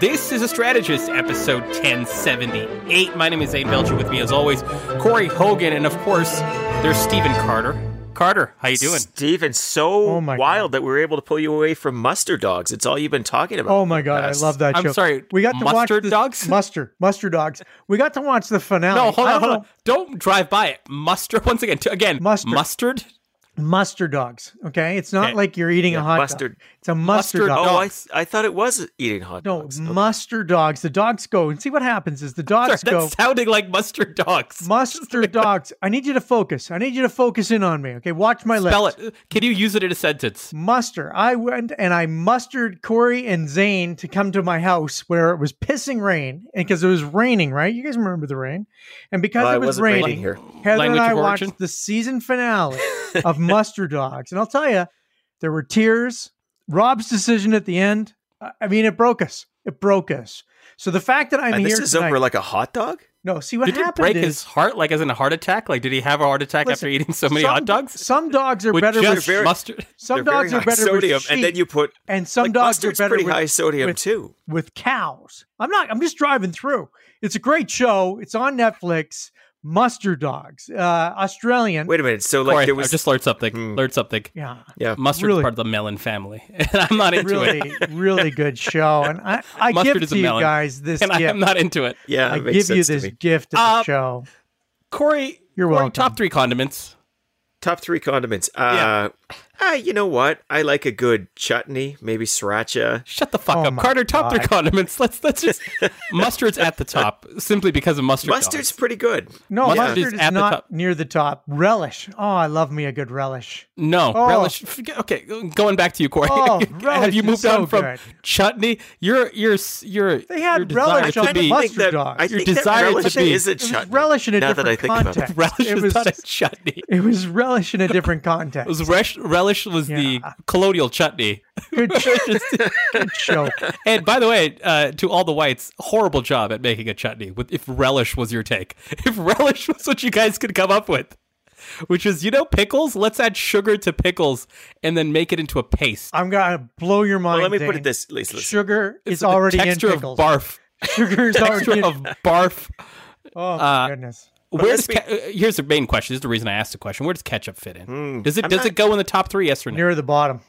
This is a strategist, episode 1078. My name is Zain Velji. With me, as always, Corey Hogan, and of course, there's Stephen Carter. Carter, how you doing? Stephen, so Oh my wild that we were able to pull you away from mustard dogs. It's all you've been talking about. Oh my god, I love that I'm show. sorry, we got to watch mustard the- dogs? Mustard, mustard dogs. We got to watch the finale. No, hold on, don't hold on. Don't drive by it. Mustard. Once again, t- again, Mustard. Mustard. know. Mustard dogs. Okay, it's not Okay. like you're eating Yeah, a hot mustard. dog. It's a mustard, Mustard dog. Oh, I, dogs. I thought it was eating hot No, dogs. No, mustard dogs. The dogs go and see what happens is the Sorry, dogs go that's sounding like mustard dogs. mustard dogs. I need you to focus. I need you to focus in on me. Okay, watch my lips. Spell it. Can you use it in a sentence? muster. I went and I mustered Corey and Zain to come to my house where it was pissing rain, and because it was raining, right? You guys remember the rain, and because Well, it it was wasn't raining raining, here. Heather Language and I watched the season finale of Mustard Dogs, and I'll tell you, there were tears. Rob's decision at the end. I- I mean, it broke us. It broke us. So the fact that I'm and here this is tonight, over like a hot dog? no, see what Did it happened break is his heart, like as in a heart attack? Like, did he have a heart attack after eating so many some, hot dogs? Some dogs are With better just with very- mustard. some dogs are better sodium, with sheep, and then you put and some like, dogs are better pretty with high sodium with- too. with cows. I'm not. I'm just driving through. It's a great show. It's on Netflix. Mustard Dogs, uh, Australian. Wait a minute. So like Corey, there I just learned something. Hmm. Learned something. Yeah, yeah. Mustard's Really- part of the melon family, and I'm not into really, it. really really good show. And I, I Mustard give to you melon. guys this And I'm not into it. Yeah, I makes give you this gift of Uh, the show. Corey, You're Corey, welcome. Top three condiments. Top three condiments. Uh, ah, you know what? I like a good chutney, maybe sriracha. Shut the fuck Oh up, Carter. Top three God. condiments. Let's let's just mustard's at the top simply because of mustard. Mustard's dogs. pretty good. No, mustard mustard is is, at the not top. near the top. Relish. Oh, I love me a good relish. no Oh. relish. Okay, going back to you, Corey. Oh, Have you is moved on so from good. chutney? Your your your They had your relish on the be mustard think that, dogs. Your desire that to be- is a It chutney. relish in a now that I different think about it. context. relish It is was not a chutney. It was relish in a different context. It was relish, relish was the colonial chutney. Good, good show. And by the way, uh, to all the whites, horrible job at making a chutney. With if relish was your take, if relish was what you guys could come up with, which is you know pickles, let's add sugar to pickles and then make it into a paste. I'm gonna blow your mind. Well, let me put it this, Lisa. listen. Sugar It's is the already in pickles. of barf. Sugar is already in. of barf. oh my uh, goodness. Where let's does ke- uh, here's the main question. This is the reason I asked the question. Where does ketchup fit in? does it I'm does not- it go in the top three? Yes or no? Near the bottom.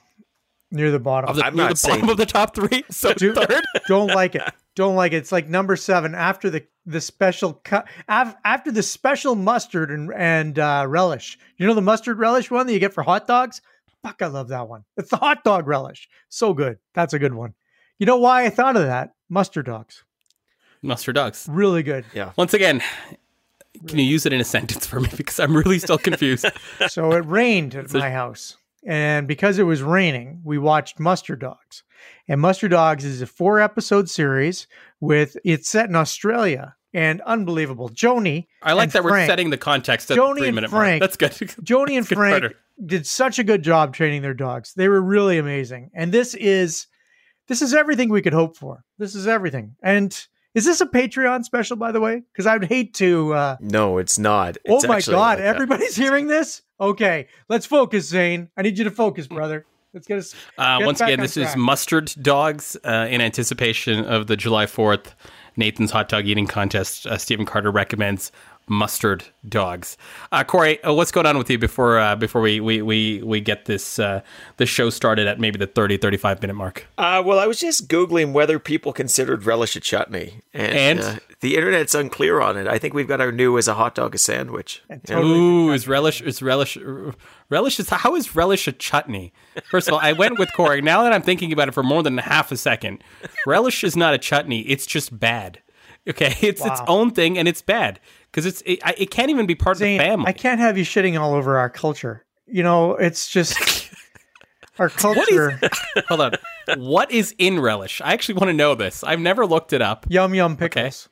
Near the bottom. Of the, I'm near not the bottom saying- of the top three. So Dude, third. don't like it. Don't like it. It's like number seven after the the special cut af, after the special mustard and and uh, relish. You know the mustard relish one that you get for hot dogs. Fuck, I love that one. It's the hot dog relish. So good. That's a good one. You know why I thought of that? Mustard dogs. Mustard dogs. Really good. Yeah. Once again, can you use it in a sentence for me? Because I'm really still confused. So it rained at my house. And because it was raining, we watched Mustard Dogs. And Mustard Dogs is a four episode series with it's set in Australia and unbelievable. Joni, I like that we're setting the context at Joni three and minute mark. Frank- That's good. Joni and Good Frank Carter. did such a good job training their dogs. They were really amazing. And this is this is everything we could hope for. This is everything. And is this a Patreon special, by the way? Because I would hate to uh No, it's not. It's oh my god, like a- everybody's hearing this? Okay, let's focus, Zain. I need you to focus, brother. Let's get us Uh, once again, on this is. Mustard Dogs uh, in anticipation of the July 4th Nathan's Hot Dog Eating Contest. Uh, Stephen Carter recommends Mustard Dogs. Uh, Corey, uh, what's going on with you before uh, before we, we, we, we get this uh, this show started at maybe the 30, 35 minute mark? Uh, well, I was just googling whether people considered relish a chutney, and, And? Uh, the internet's unclear on it. I think we've got our new as a hot dog a sandwich. Yeah. totally- Ooh, is relish is relish relish is how is relish a chutney? First of all, I went with Corey. Now that I'm thinking about it for more than half a second, relish is not a chutney. It's just bad. Okay, it's its own thing and it's bad because it's it, it can't even be part Zain, of the family. I can't have you shitting all over our culture. You know, it's just our culture. Hold on, what is in relish? I actually want to know this. I've never looked it up. yum yum pickles.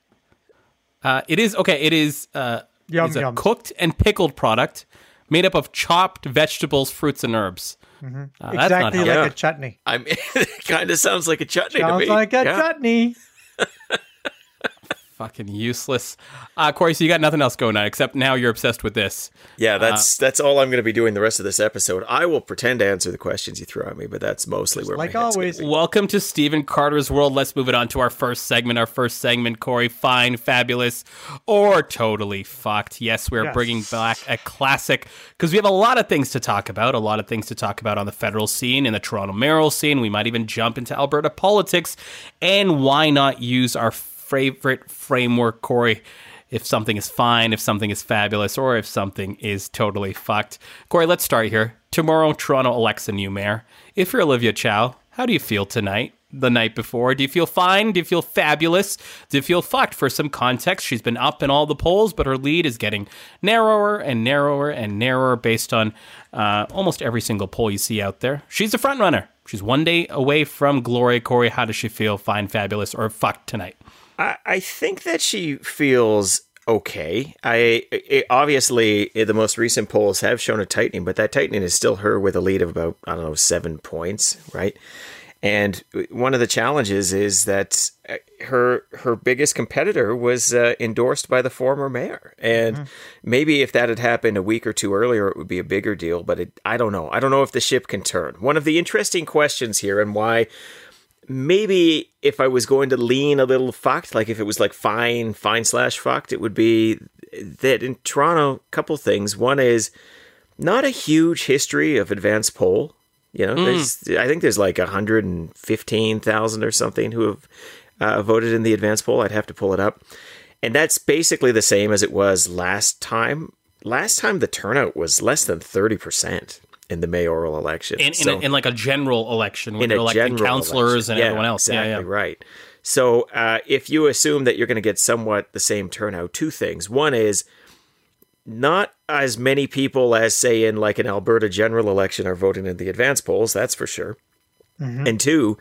Uh, it is okay. It is uh, Yum it's a yum. cooked and pickled product made up of chopped vegetables, fruits, and herbs. Uh, that's not exactly like Yeah. a chutney. I mean, it kind of sounds like a chutney to Sounds me. like a Yeah. chutney. Fucking useless. Uh, Corey, so you got nothing else going on except now you're obsessed with this. Yeah, that's that's all I'm going to be doing the rest of this episode. I will pretend to answer the questions you throw at me, but that's mostly where like my head's always. gonna be. Welcome to Stephen Carter's world. Let's move it on to our first segment. Our first segment, Corey, fine, fabulous, or totally fucked. Yes, we're Yes. bringing back a classic because we have a lot of things to talk about. A lot of things to talk about on the federal scene, in the Toronto mayoral scene. We might even jump into Alberta politics, and why not use our favorite framework, Corey? If something is fine, if something is fabulous, or if something is totally fucked. Corey, let's start here. Tomorrow, Toronto elects a new mayor. If you're Olivia Chow, how do you feel tonight? The night before? Do you feel fine? Do you feel fabulous? Do you feel fucked? For some context, she's been up in all the polls, but her lead is getting narrower and narrower and narrower based on uh, almost every single poll you see out there. She's a front runner. She's one day away from glory. Corey, how does she feel? Fine, fabulous, or fucked tonight? I, I think that she feels okay. I it, obviously eh, the most recent polls have shown a tightening, but that tightening is still her with a lead of about I don't know seven points, right? And one of the challenges is that uh, her her biggest competitor was uh, endorsed by the former mayor, and maybe if that had happened a week or two earlier, it would be a bigger deal. But it, I don't know. I don't know if the ship can turn. One of the interesting questions here, and why maybe if I was going to lean a little fucked, like if it was like fine, fine slash fucked, it would be that in Toronto, a couple things. One is not a huge history of advanced poll. You know, there's I think there's like 115,000 or something who have uh, voted in the advanced poll. I'd have to pull it up. And that's basically the same as it was last time. Last time the turnout was less than 30% in the mayoral election. In, in, So- in like a general election where in they're a electing general counselors election. and Yeah, everyone else. Exactly yeah, yeah. right. So uh, if you assume that you're going to get somewhat the same turnout, two things. One is not as many people as say in like an Alberta general election are voting in the advance polls. That's for sure. And two,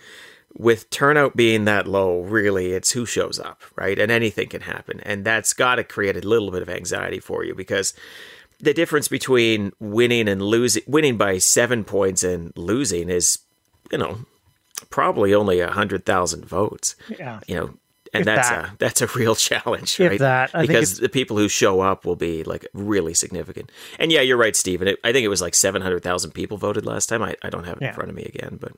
with turnout being that low, really, it's who shows up, right? And anything can happen, and that's got to create a little bit of anxiety for you because the difference between winning and losing, winning by seven points and losing is, you know, probably only a hundred thousand votes. Yeah. You know, and If that's that. a that's a real challenge, If right? that. I because the people who show up will be like really significant. And yeah, you're right, Stephen. I think it was like seven hundred thousand people voted last time. I, I don't have it Yeah. in front of me again, but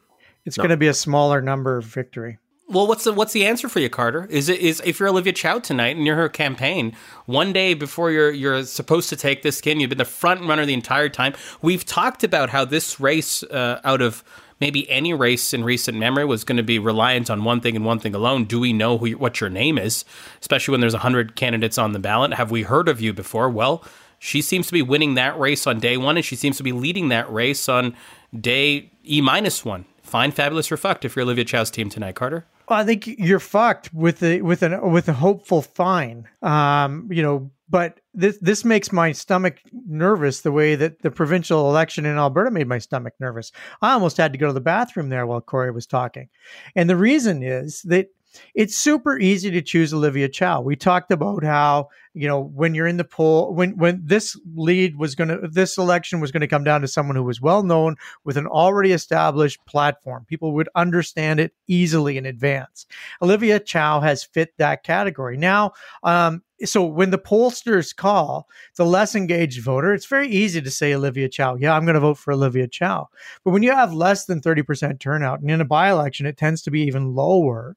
It's going to be a smaller number of victory. Well, what's the what's the answer for you, Carter? Is it is if you're Olivia Chow tonight and you're her campaign, one day before you're you're supposed to take this skin, you've been the front runner the entire time. We've talked about how this race, uh, out of maybe any race in recent memory, was going to be reliant on one thing and one thing alone. Do we know who you- what your name is? Especially when there's hundred candidates on the ballot. Have we heard of you before? Well, she seems to be winning that race on day one, and she seems to be leading that race on day E minus one. Fine, fabulous, or fucked if you're Olivia Chow's team tonight, Carter. Well, I think you're fucked with the with an with a hopeful fine. Um, you know, but this this makes my stomach nervous the way that the provincial election in Alberta made my stomach nervous. I almost had to go to the bathroom there while Corey was talking. And the reason is that it's super easy to choose Olivia Chow. We talked about how, you know, when you're in the poll, when when this lead was going to this election was going to come down to someone who was well known with an already established platform. People would understand it easily in advance. Olivia Chow has fit that category. Now, um, so when the pollsters call the less engaged voter, it's very easy to say Olivia Chow. Yeah, I'm going to vote for Olivia Chow. But when you have less than 30% turnout, and in a by election, it tends to be even lower,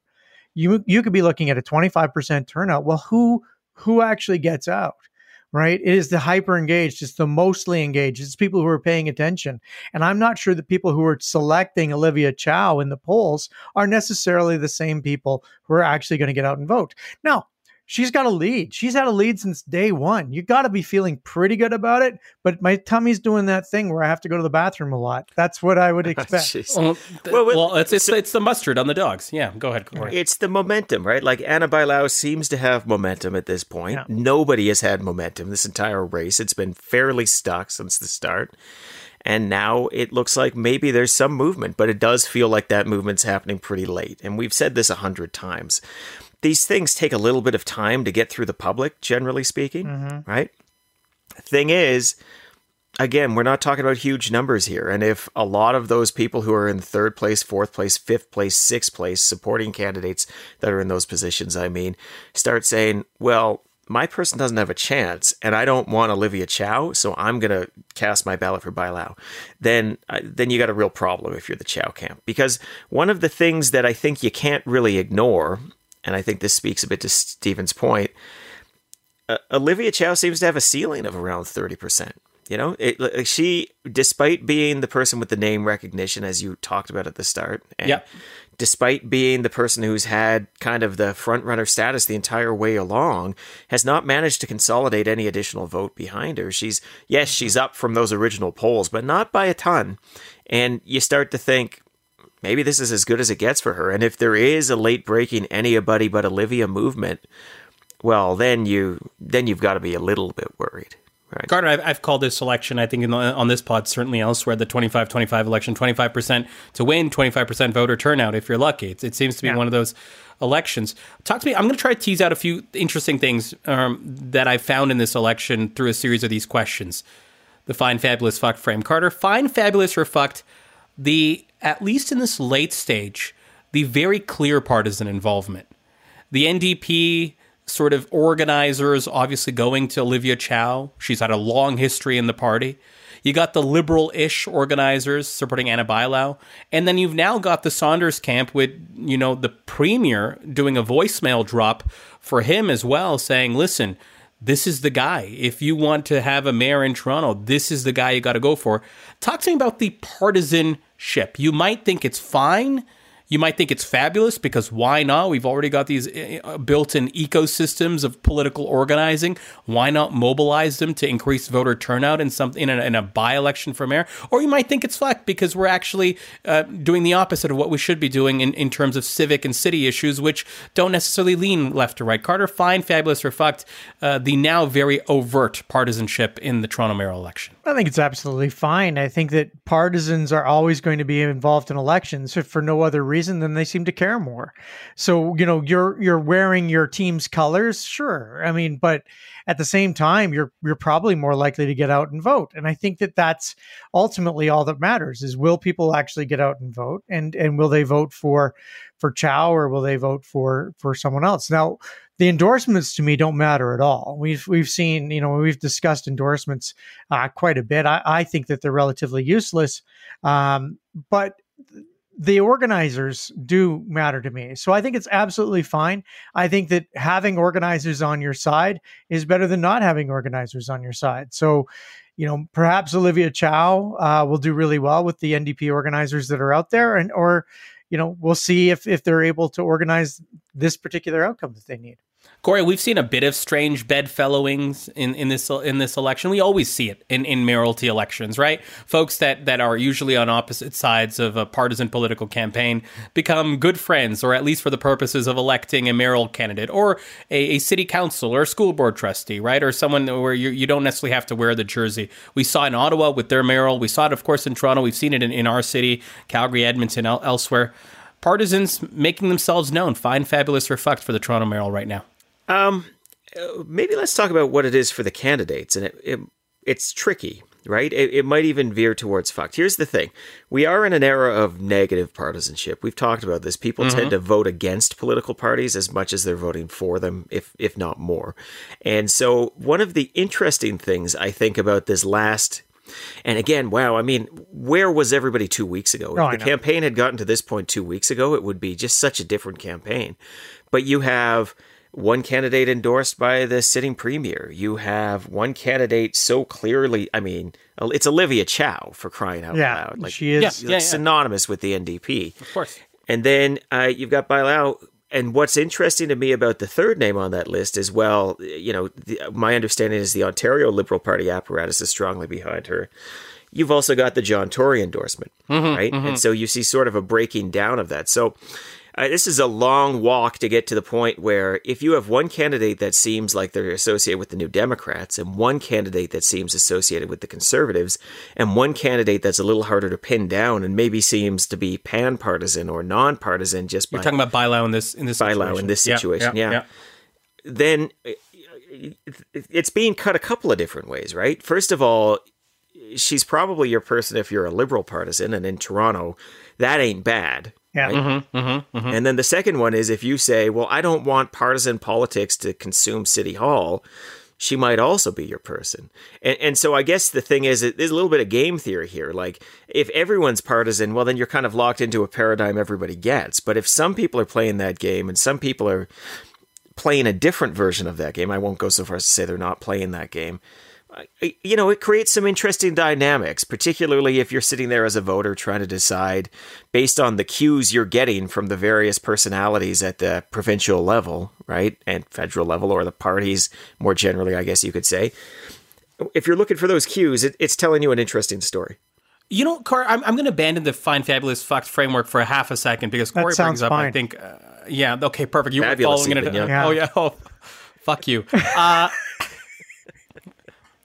you, you could be looking at a 25% turnout. Well, who who actually gets out? Right? It is the hyper engaged, it's the mostly engaged, it's people who are paying attention. And I'm not sure that people who are selecting Olivia Chow in the polls are necessarily the same people who are actually going to get out and vote. Now, she's got a lead. She's had a lead since day one. You got to be feeling pretty good about it. But my tummy's doing that thing where I have to go to the bathroom a lot. That's what I would oh, expect. Jeez. Well, Well, well, well, it's, it's it's the mustard on the dogs. Yeah, go ahead, Corey. It's the momentum, right? Like Ana Bailão seems to have momentum at this point. Yeah. Nobody has had momentum this entire race. It's been fairly stuck since the start. And now it looks like maybe there's some movement, but it does feel like that movement's happening pretty late. And we've said this a hundred times. These things take a little bit of time to get through the public, generally speaking, right? Thing is, again, we're not talking about huge numbers here. And if a lot of those people who are in third place, fourth place, fifth place, sixth place, supporting candidates that are in those positions, I mean, start saying, well, my person doesn't have a chance, and I don't want Olivia Chow, so I'm gonna cast my ballot for Bailão. Then, uh, then you got a real problem if you're the Chow camp, because one of the things that I think you can't really ignore, and I think this speaks a bit to Stephen's point, uh, Olivia Chow seems to have a ceiling of around thirty percent. You know, it, like she, despite being the person with the name recognition, as you talked about at the start, and Yep. despite being the person who's had kind of the front runner status the entire way along, has not managed to consolidate any additional vote behind her. She's yes, she's up from those original polls, but not by a ton. And you start to think maybe this is as good as it gets for her. And if there is a late breaking anybody but Olivia movement, well, then you then you've got to be a little bit worried. Right. Carter, I've, I've called this election, I think, in the, on this pod, certainly elsewhere, the 25 25 election 25% to win, 25% voter turnout if you're lucky. It, it seems to be Yeah. one of those elections. Talk to me. I'm going to try to tease out a few interesting things um, that I found in this election through a series of these questions. The fine, fabulous, fucked frame. Carter, fine, fabulous, or fucked, the, at least in this late stage, the very clear partisan involvement the NDP sort of organizers obviously going to Olivia Chow. She's had a long history in the party. You got the liberal-ish organizers supporting Ana Bailão, and then you've now got the Saunders camp with you know the premier doing a voicemail drop for him as well, saying, "Listen, this is the guy. If you want to have a mayor in Toronto, this is the guy you got to go for." Talk to me about the partisanship. You might think it's fine. You might think it's fabulous because why not? We've already got these uh, built-in ecosystems of political organizing. Why not mobilize them to increase voter turnout in some in a, in a by-election for mayor? Or you might think it's flack because we're actually uh, doing the opposite of what we should be doing in, in terms of civic and city issues, which don't necessarily lean left or right. Carter, fine, fabulous, or fucked. Uh, the now very overt partisanship in the Toronto mayoral election. I think it's absolutely fine. I think that partisans are always going to be involved in elections if for no other reason than they seem to care more. So, you know, you're you're wearing your team's colors, sure. I mean, but at the same time, you're you're probably more likely to get out and vote. And I think that that's ultimately all that matters is will people actually get out and vote and and will they vote for for Chow or will they vote for for someone else? Now, the endorsements to me don't matter at all. We've we've seen, you know, we've discussed endorsements uh, quite a bit. I, I think that they're relatively useless, um, but the organizers do matter to me. So I think it's absolutely fine. I think that having organizers on your side is better than not having organizers on your side. So, you know, perhaps Olivia Chow uh, will do really well with the NDP organizers that are out there, and or you know, we'll see if if they're able to organize this particular outcome that they need. Corey, we've seen a bit of strange bedfellowings in, in this in this election. We always see it in, in mayoralty elections, right? Folks that, that are usually on opposite sides of a partisan political campaign become good friends, or at least for the purposes of electing a mayoral candidate, or a, a city council, or a school board trustee, right? Or someone where you, you don't necessarily have to wear the jersey. We saw in Ottawa with their mayoral. We saw it, of course, in Toronto. We've seen it in, in our city, Calgary, Edmonton, el- elsewhere. Partisans making themselves known, fine, fabulous, or fucked for the Toronto mayoral right now. Um, maybe let's talk about what it is for the candidates, and it, it it's tricky, right? It, it might even veer towards fucked. Here's the thing: we are in an era of negative partisanship. We've talked about this. People tend mm-hmm. to vote against political parties as much as they're voting for them, if if not more. And so, one of the interesting things I think about this last. And again, wow, I mean, where was everybody two weeks ago? Oh, if the campaign had gotten to this point two weeks ago, it would be just such a different campaign. But you have one candidate endorsed by the sitting premier. You have one candidate so clearly. I mean, it's Olivia Chow for crying out Yeah, loud. Like she is. Yeah, like, yeah, yeah. synonymous with the NDP. Of course. And then uh, you've got Bailão. And what's interesting to me about the third name on that list is, well, you know, the, my understanding is the Ontario Liberal Party apparatus is strongly behind her. You've also got the John Tory endorsement, right? And so you see sort of a breaking down of that. So uh, this is a long walk to get to the point where if you have one candidate that seems like they're associated with the New Democrats, and one candidate that seems associated with the Conservatives, and one candidate that's a little harder to pin down and maybe seems to be pan partisan or non partisan just by You're talking about Bailão in this in this Bailão situation. in this Yeah, situation, yeah. then uh, it's being cut a couple of different ways, right? First of all, she's probably your person if you're a liberal partisan, and in Toronto, that ain't bad. Yeah. Mm-hmm, mm-hmm, mm-hmm. And then the second one is if you say, well, I don't want partisan politics to consume City Hall, she might also be your person. And, and so I guess the thing is, there's a little bit of game theory here. Like, if everyone's partisan, well, then you're kind of locked into a paradigm everybody gets. But if some people are playing that game and some people are playing a different version of that game, I won't go so far as to say they're not playing that game you know, it creates some interesting dynamics, particularly if you're sitting there as a voter trying to decide based on the cues you're getting from the various personalities at the provincial level, right? And federal level, or the parties more generally, I guess you could say. If you're looking for those cues, it, it's telling you an interesting story. You know, Corey, I'm, I'm going to abandon the fine, fabulous, fucked framework for a half a second because Corey brings up, fine. I think, uh, yeah, okay, perfect. You Fabulous were following even, it. yeah. Oh, yeah. Oh, fuck you. Uh,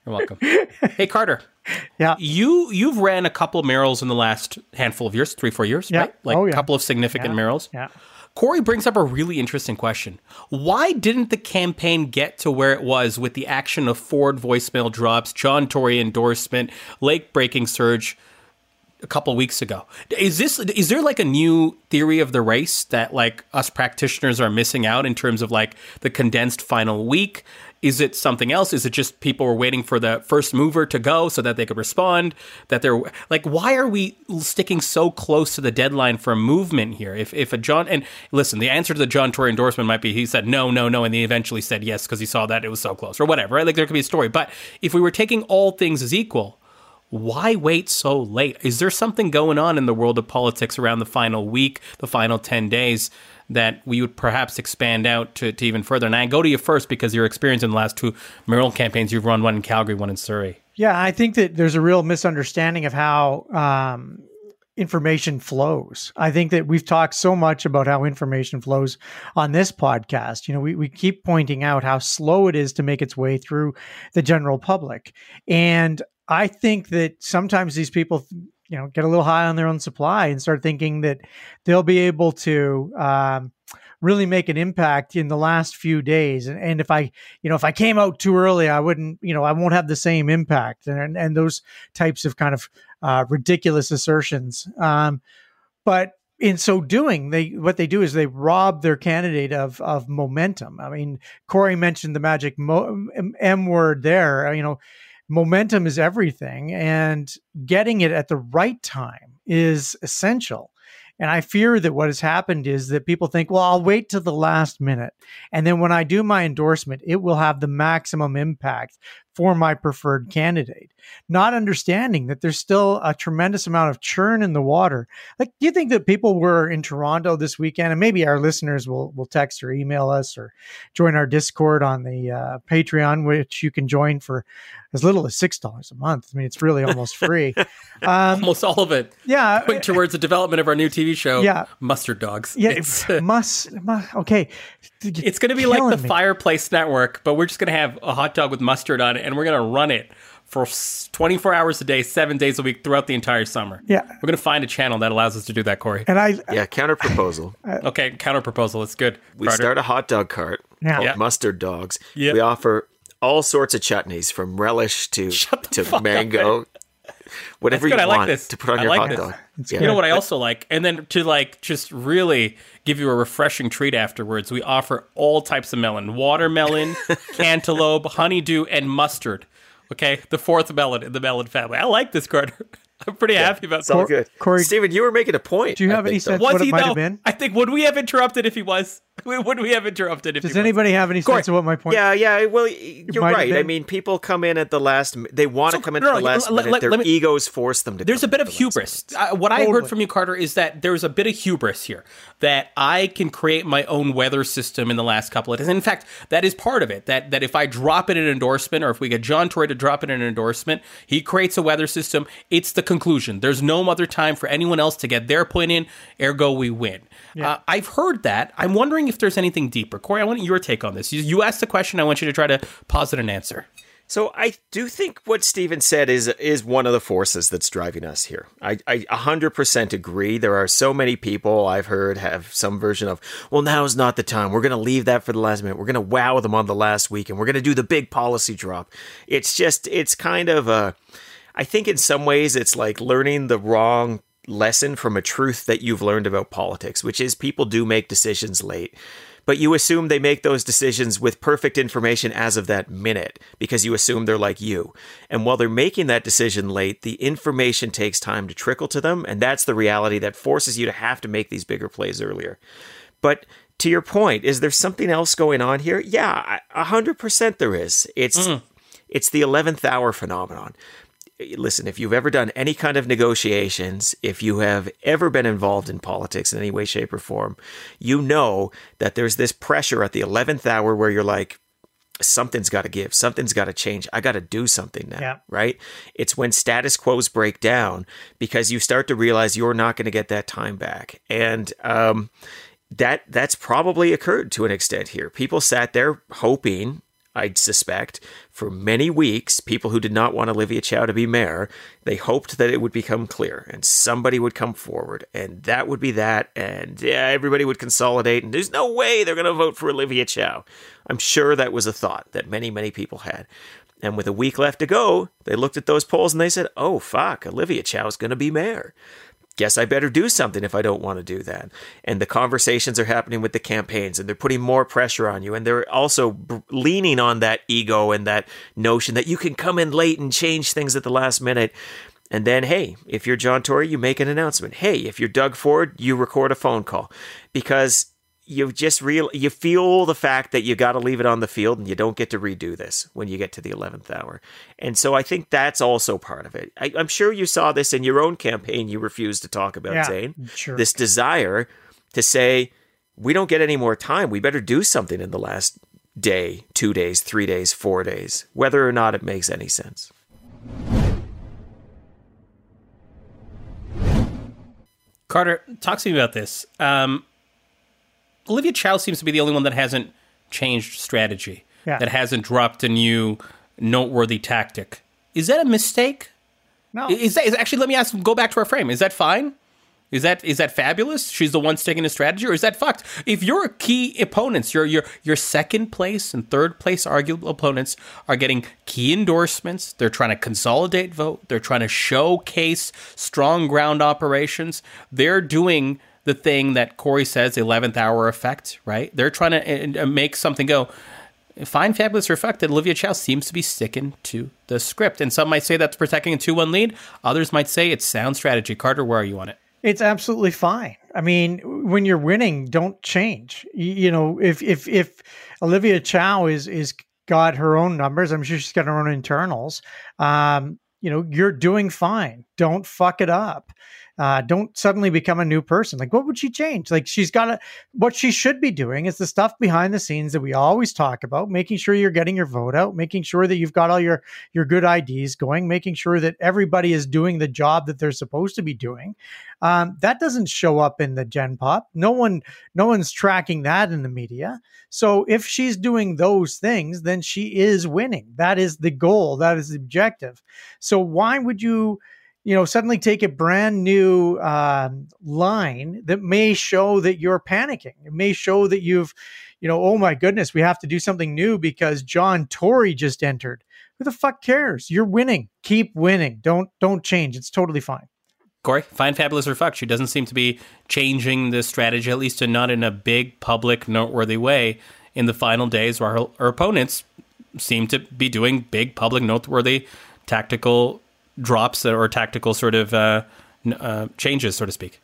you're welcome. Hey, Carter. Yeah. You you've ran a couple of murals in the last handful of years, three four years, Yeah. right? Like Oh, a yeah. couple of significant Yeah. murals. Yeah. Corey brings up a really interesting question. Why didn't the campaign get to where it was with the action of Ford voicemail drops, John Tory endorsement, lake breaking surge a couple weeks ago? Is this is there like a new theory of the race that like us practitioners are missing out in terms of like the condensed final week? Is it something else? Is it just people were waiting for the first mover to go so that they could respond? That they're like, why are we sticking so close to the deadline for movement here? If if a John and listen, the answer to the John Tory endorsement might be he said no, no, no, and he eventually said yes because he saw that it was so close or whatever. Right? Like there could be a story, but if we were taking all things as equal, why wait so late? Is there something going on in the world of politics around the final week, the final 10 days that we would perhaps expand out to, to even further? And I go to you first because your experience in the last two mural campaigns, you've run one in Calgary, one in Surrey. Yeah, I think that there's a real misunderstanding of how um, information flows. I think that we've talked so much about how information flows on this podcast. You know, we, we keep pointing out how slow it is to make its way through the general public. And I think that sometimes these people, you know, get a little high on their own supply and start thinking that they'll be able to um, really make an impact in the last few days. And, and if I, you know, if I came out too early, I wouldn't, you know, I won't have the same impact. And and those types of kind of uh, ridiculous assertions. Um, but in so doing, they what they do is they rob their candidate of of momentum. I mean, Corey mentioned the magic mo- M- word there. You know, momentum is everything, and getting it at the right time is essential. And I fear that what has happened is that people think, well, I'll wait till the last minute. And then when I do my endorsement, it will have the maximum impact for my preferred candidate, not understanding that there's still a tremendous amount of churn in the water. Like, do you think that people were in Toronto this weekend, and maybe our listeners will will text or email us or join our Discord on the uh, Patreon, which you can join for as little as six dollars a month. I mean, it's really almost free. Um, Almost all of it yeah, going towards the development of our new TV show, Yeah. Mustard Dogs. yeah, It's, must, must okay. it's going to be like the me. Fireplace Network, but we're just going to have a hot dog with mustard on it, and we're going to run it for 24 hours a day, seven days a week throughout the entire summer. Yeah. We're going to find a channel that allows us to do that, Corey. And I, Yeah, counter proposal. Okay, counter proposal. It's good. We Carter. start a hot dog cart Yeah. called Yeah. Mustard Dogs. Yeah. We offer all sorts of chutneys from relish to to fuck up, mango. Whatever That's good. you I like want this. to put on I your like hot this. dog. Yeah. You know what I also like? And then to like just really give you a refreshing treat afterwards, we offer all types of melon watermelon, cantaloupe, honeydew, and mustard. Okay, the fourth melon in the melon family. I like this, Carter. I'm pretty happy about It's all Cor- good. Corey- Stephen, you were making a point. Do you I have any think, though. sense Was what he it might though? have been? I think would we have interrupted if he was? Would we have interrupted if Does he was? Does anybody have any Corey, sense of what my point? Yeah, yeah. Well, you're right. I mean, people come in at the last. They want to So, come in no, at the last let- minute. let- Their let me- egos force them to. There's come a bit at of hubris. Uh, what I heard from you, Carter, is that there's a bit of hubris here. That I can create my own weather system in the last couple of days. In fact, that is part of it. That that if I drop it in an endorsement, or if we get John Tory to drop it in an endorsement, he creates a weather system. It's the conclusion. There's no other time for anyone else to get their point in. Ergo, we win. Uh, I've heard that. I'm wondering if there's anything deeper. Corey, I want your take on this. You, you asked the question. I want you to try to posit an answer. So I do think what Stephen said is is one of the forces that's driving us here. I, I 100% agree. There are so many people I've heard have some version of, well, now's not the time. We're going to leave that for the last minute. We're going to wow them on the last week and we're going to do the big policy drop. It's just, it's kind of a, I think in some ways it's like learning the wrong lesson from a truth that you've learned about politics, which is people do make decisions late. But you assume they make those decisions with perfect information as of that minute because you assume they're like you. And while they're making that decision late, the information takes time to trickle to them. And that's the reality that forces you to have to make these bigger plays earlier. But to your point, is there something else going on here? Yeah, a hundred percent there is. It's mm. it's the eleventh hour phenomenon listen, if you've ever done any kind of negotiations, if you have ever been involved in politics in any way, shape, or form, you know that there's this pressure at the 11th hour where you're like, something's got to give, something's got to change. I got to do something now, yeah. right? It's when status quos break down because you start to realize you're not going to get that time back. And, um, that that's probably occurred to an extent here. People sat there hoping I'd suspect, for many weeks, people who did not want Olivia Chow to be mayor, they hoped that it would become clear and somebody would come forward and that would be that. And yeah, everybody would consolidate and there's no way they're going to vote for Olivia Chow. I'm sure that was a thought that many, many people had. And with a week left to go, they looked at those polls and they said, oh, fuck, Olivia Chow is going to be mayor guess I better do something if I don't want to do that. And the conversations are happening with the campaigns and they're putting more pressure on you. And they're also b- leaning on that ego and that notion that you can come in late and change things at the last minute. And then, hey, if you're John Tory, you make an announcement. Hey, if you're Doug Ford, you record a phone call because you just real you feel the fact that you got to leave it on the field and you don't get to redo this when you get to the 11th hour. And so i think that's also part of it. I, am sure you saw this in your own campaign you refused to talk about yeah, Zain. Sure. this desire to say we don't get any more time. We better do something in the last day two days three days four days. Whether or not it makes any sense. Carter talk to me about this. Um, Olivia Chow seems to be the only one that hasn't changed strategy, yeah. that hasn't dropped a new noteworthy tactic. Is that a mistake? No. Is that is actually? Let me ask. Go back to our frame. Is that fine? Is that is that fabulous? She's the one sticking to strategy, or is that fucked? If your key opponents, your your your second place and third place arguable opponents are getting key endorsements, they're trying to consolidate vote, they're trying to showcase strong ground operations, they're doing the thing that Corey says, the 11th hour effect, right? They're trying to uh, make something go. Fine, fabulous, or effective. Olivia Chow seems to be sticking to the script. And some might say that's protecting a 2 1 lead. Others might say it's sound strategy. Carter, where are you on it? It's absolutely fine. I mean, when you're winning, don't change. You, you know, if if if Olivia Chow is is got her own numbers, I'm sure she's got her own internals. Um, you know, you're doing fine. Don't fuck it up uh, don't suddenly become a new person. Like, what would she change? Like, she's got to, what she should be doing is the stuff behind the scenes that we always talk about, making sure you're getting your vote out, making sure that you've got all your, your good IDs going, making sure that everybody is doing the job that they're supposed to be doing. Um, that doesn't show up in the Gen Pop. No one, no one's tracking that in the media. So if she's doing those things, then she is winning. That is the goal. That is the objective. So why would you, you know, suddenly take a brand new uh, line that may show that you're panicking. It may show that you've, you know, oh my goodness, we have to do something new because John Tory just entered. Who the fuck cares? You're winning. Keep winning. Don't don't change. It's totally fine. Corey, fine, fabulous, or fuck. She doesn't seem to be changing the strategy, at least not in a big, public, noteworthy way in the final days where her, her opponents seem to be doing big, public, noteworthy tactical drops or tactical sort of uh, uh, changes, so to speak?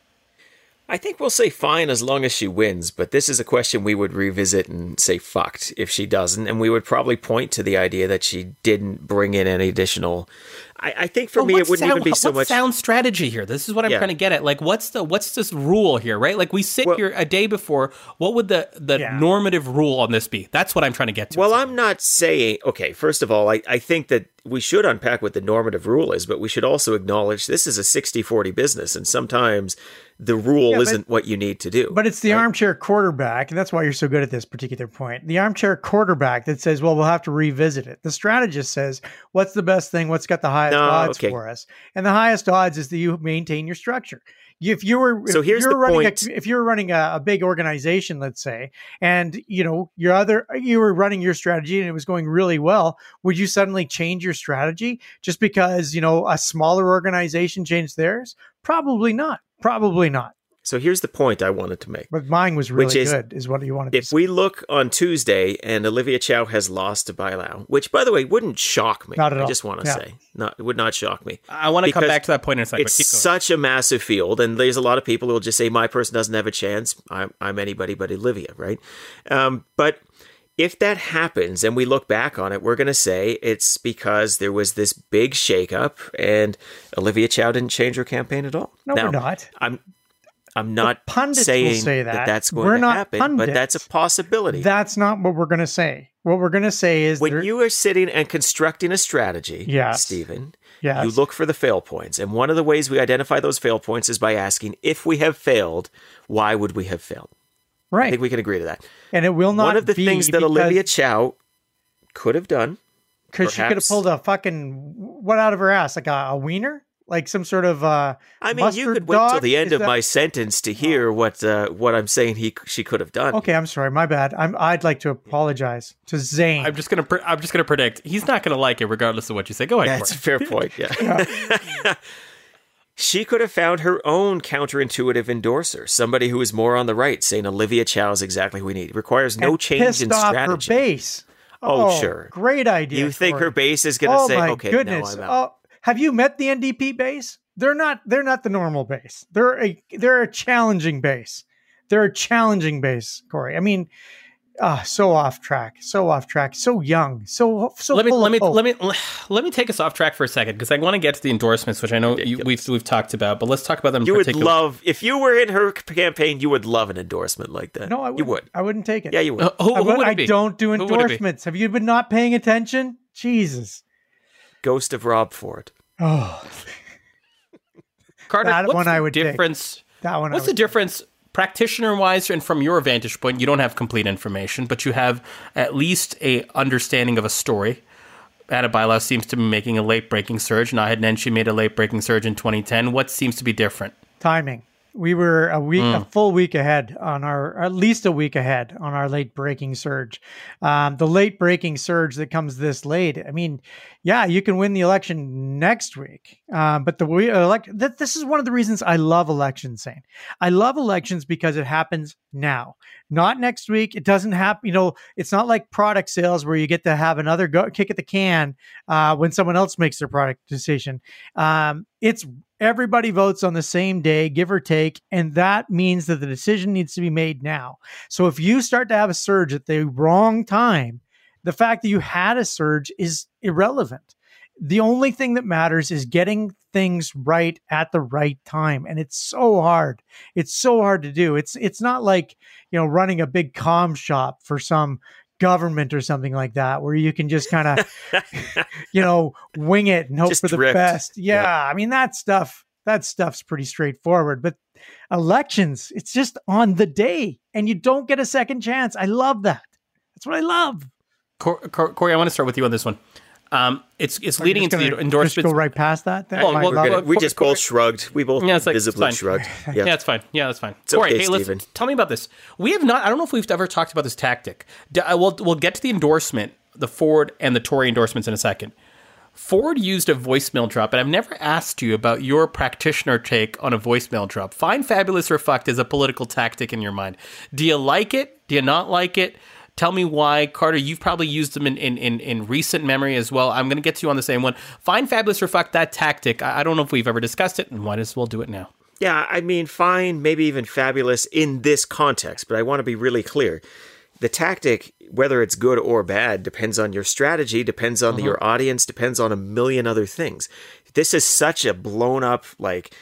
I think we'll say fine as long as she wins, but this is a question we would revisit and say fucked if she doesn't, and we would probably point to the idea that she didn't bring in any additional I, I think for well, me it wouldn't sound, even be so much sound strategy here. This is what I'm yeah. trying to get at. Like, what's the what's this rule here, right? Like, we sit well, here a day before. What would the the yeah. normative rule on this be? That's what I'm trying to get to. Well, I'm not saying. Okay, first of all, I, I think that we should unpack what the normative rule is, but we should also acknowledge this is a 60-40 business, and sometimes the rule yeah, isn't what you need to do. But it's the right? armchair quarterback, and that's why you're so good at this particular point. The armchair quarterback that says, "Well, we'll have to revisit it." The strategist says, "What's the best thing? What's got the highest no, odds okay. for us?" And the highest odds is that you maintain your structure. If you were So here's you're the running point. A, if you're running a, a big organization, let's say, and you know your other you were running your strategy and it was going really well, would you suddenly change your strategy just because you know a smaller organization changed theirs? Probably not. Probably not. So here's the point I wanted to make. But mine was really Which is, good, is what you wanted to If we look on Tuesday and Olivia Chow has lost to Bailão, which by the way wouldn't shock me. Not at all. I just want to Yeah. say, not it would not shock me. I want to come back to that point in a second. It's but keep going. such a massive field, and there's a lot of people who will just say my person doesn't have a chance. I'm, I'm anybody but Olivia, right? Um, but if that happens and we look back on it, we're going to say it's because there was this big shakeup, and Olivia Chow didn't change her campaign at all. No, Now, we're not. I'm I'm not pundits saying say that. that's going We're to not happen, but that's a possibility. That's not what we're going to say. What we're going to say is when there- you are sitting and constructing a strategy, Yes. Stephen, Yes. you look for the fail points. And one of the ways we identify those fail points is by asking if we have failed, why would we have failed? Right. I think we can agree to that. and it will not. one of the things that Olivia Chow could have done, because she could have pulled a fucking what out of her ass, like a, a wiener, like some sort of. uh I mean, you mustard could wait till the end Is of that- my sentence to hear what uh, what I'm saying he she could have done. Okay, I'm sorry, my bad. I'm. I'd like to apologize to Zain. I'm just gonna. Pre- I'm just gonna predict he's not gonna like it, regardless of what you say. Go ahead. That's a fair point. Yeah. she could have found her own counterintuitive endorser, somebody who is more on the right, saying Olivia Chow is exactly who we need. It requires no And change pissed in off strategy. her base. Oh, sure. Great idea. You think Corey. her base is going to oh say, my "Okay, goodness. no, I'm out." Oh, have you met the NDP base? They're not. They're not the normal base. They're a. They're a challenging base. They're a challenging base, Corey. I mean, ah, so off track. So off track. So young. So so. let me full let me hope. let me let me take us off track for a second because I want to get to the endorsements, which I know you, we've we've talked about, but let's talk about them. in you would love if you were in her campaign. You would love an endorsement like that. No, I wouldn't. would. I wouldn't take it. Yeah, you would. Uh, who, I, would- would it I don't do Who would it be? endorsements. Have you been not paying attention? Jesus. Ghost of Rob Ford. Oh, Carter, That what's one the I would take. difference. that one. I What's the would- difference, practitioner wise, and from your vantage point? You don't have complete information, but you have at least a understanding of a story. Ana Bailão seems to be making a late breaking surge. and I Naheed Nenshi made a late breaking surge in 2010. What seems to be different? timing. We were a week, Hmm. a full week ahead on our, at least a week ahead on our late breaking surge. Um, the late breaking surge that comes this late. I mean, yeah, you can win the election next week, um, but the we elect. That this is one of the reasons I love elections. Saying I love elections because it happens now, not next week. It doesn't happen. You know, it's not like product sales where you get to have another go kick at the can uh, when someone else makes their product decision. Um, it's everybody votes on the same day, give or take, and that means that the decision needs to be made now. So if you start to have a surge at the wrong time, the fact that you had a surge is irrelevant. The only thing that matters is getting things right at the right time, and it's so hard. It's so hard to do. It's it's not like you know running a big com shop for some government or something like that where you can just kind of you know wing it and hope Just for the drift. best yeah, Yeah. i mean that stuff that stuff's pretty straightforward but elections it's just on the day and you don't get a second chance i love that that's what i love Cor- Cor- Corey, I want to start with you on this one. Um, it's it's leading into gonna the just endorsements. go right past that then? Well, well. We're well, gonna- we just both shrugged. We both Yeah, it's like- visibly fine. shrugged. Yeah, Yeah. that's fine. Yeah, that's fine. It's Corey, okay, hey, listen, Stephen. tell me about this. We have not. I don't know if we've ever talked about this tactic. We'll we'll get to the endorsement, the Ford and the Tory endorsements in a second. Ford used a voicemail drop, and I've never asked you about your practitioner take on a voicemail drop. Find fabulous or fucked as a political tactic in your mind. Do you like it? Do you not like it? Tell me why. Carter, you've probably used them in, in, in, in recent memory as well. I'm going to get to you on the same one. Find fabulous or fucked that tactic. I, I don't know if we've ever discussed it, and might as well do it now. Yeah, I mean, fine, maybe even fabulous in this context, but I want to be really clear. The tactic, whether it's good or bad, depends on your strategy, depends on mm-hmm. your audience, depends on a million other things. This is such a blown up, like,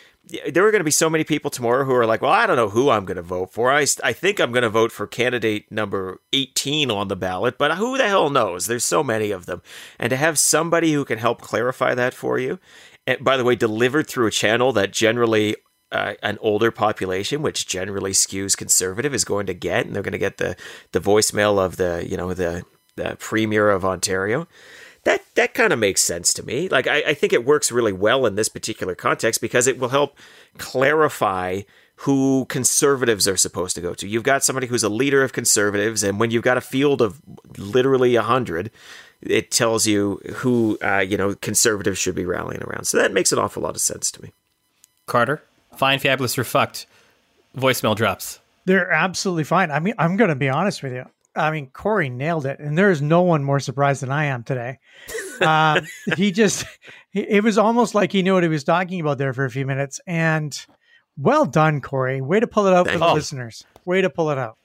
there are going to be so many people tomorrow who are like, well, I don't know who I'm going to vote for. I, I think I'm going to vote for candidate number 18 on the ballot, but who the hell knows? There's so many of them. And to have somebody who can help clarify that for you, and by the way, delivered through a channel that generally uh, an older population, which generally skews conservative, is going to get, and they're going to get the the voicemail of the you know the the premier of Ontario. That that kind of makes sense to me. Like I, I think it works really well in this particular context because it will help clarify who conservatives are supposed to go to. You've got somebody who's a leader of conservatives, and when you've got a field of literally a hundred, it tells you who uh, you know conservatives should be rallying around. So that makes an awful lot of sense to me. Carter, fine, fabulous, or fucked. Voicemail drops. They're absolutely fine. I mean, I'm going to be honest with you. I mean, Corey nailed it, and there is no one more surprised than I am today. Uh, he just, it was almost like he knew what he was talking about there for a few minutes. And well done, Corey. Way to pull it out Thank for the you. listeners. Way to pull it out.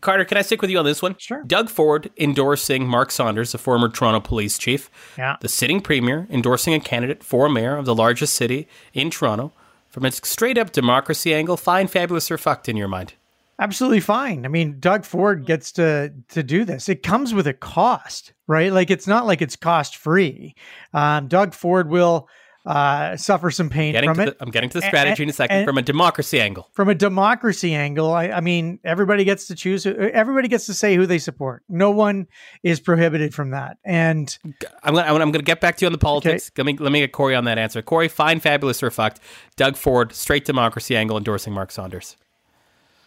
Carter, can I stick with you on this one? Sure. Doug Ford endorsing Mark Saunders, the former Toronto police chief. Yeah. The sitting premier endorsing a candidate for mayor of the largest city in Toronto. From a straight up democracy angle, fine, fabulous, or fucked in your mind? Absolutely fine. I mean, Doug Ford gets to to do this. It comes with a cost, right? Like it's not like it's cost free. Um, Doug Ford will uh, suffer some pain Getting from it. the, I'm getting to the And- strategy in a second and- from a democracy angle. from a democracy angle, I, I mean, everybody gets to choose. who- Everybody gets to say who they support. No one is prohibited from that. And I'm gonna, I'm gonna get back to you on the politics. Let me let me get Corey on that answer. Corey, fine, fabulous, or fucked. Doug Ford, straight democracy angle, endorsing Mark Saunders.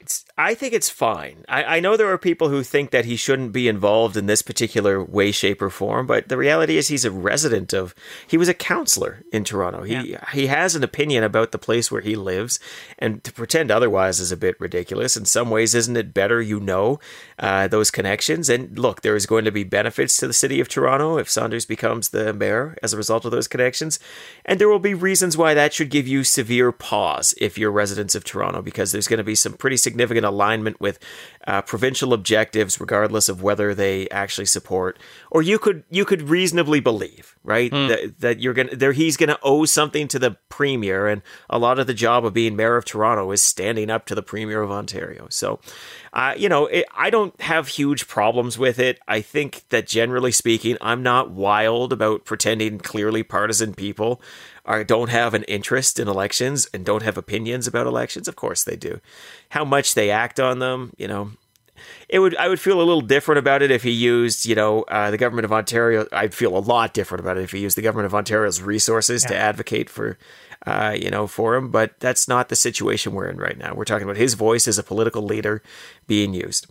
It's, I think it's fine. I, I know there are people who think that he shouldn't be involved in this particular way, shape, or form, but the reality is he's a resident of. He was a counselor in Toronto. He he has an opinion about the place where he lives, and to pretend otherwise is a bit ridiculous. In some ways, isn't it better you know uh, those connections? And look, there is going to be benefits to the city of Toronto if Saunders becomes the mayor as a result of those connections, and there will be reasons why that should give you severe pause if you're residents of Toronto, because there's going to be some pretty significant alignment with uh, provincial objectives, regardless of whether they actually support or you could you could reasonably believe, right, that, that you're gonna there he's gonna owe something to the premier, and a lot of the job of being mayor of Toronto is standing up to the premier of Ontario. So, uh, you know, it, I don't have huge problems with it. I think that generally speaking, I'm not wild about pretending clearly partisan people are don't have an interest in elections and don't have opinions about elections. Of course they do. How much they act on them, you know, it would I would feel a little different about it if he used you know uh, the government of Ontario. I'd feel a lot different about it if he used the government of Ontario's resources to advocate for uh, you know for him. But that's not the situation we're in right now. We're talking about his voice as a political leader being used.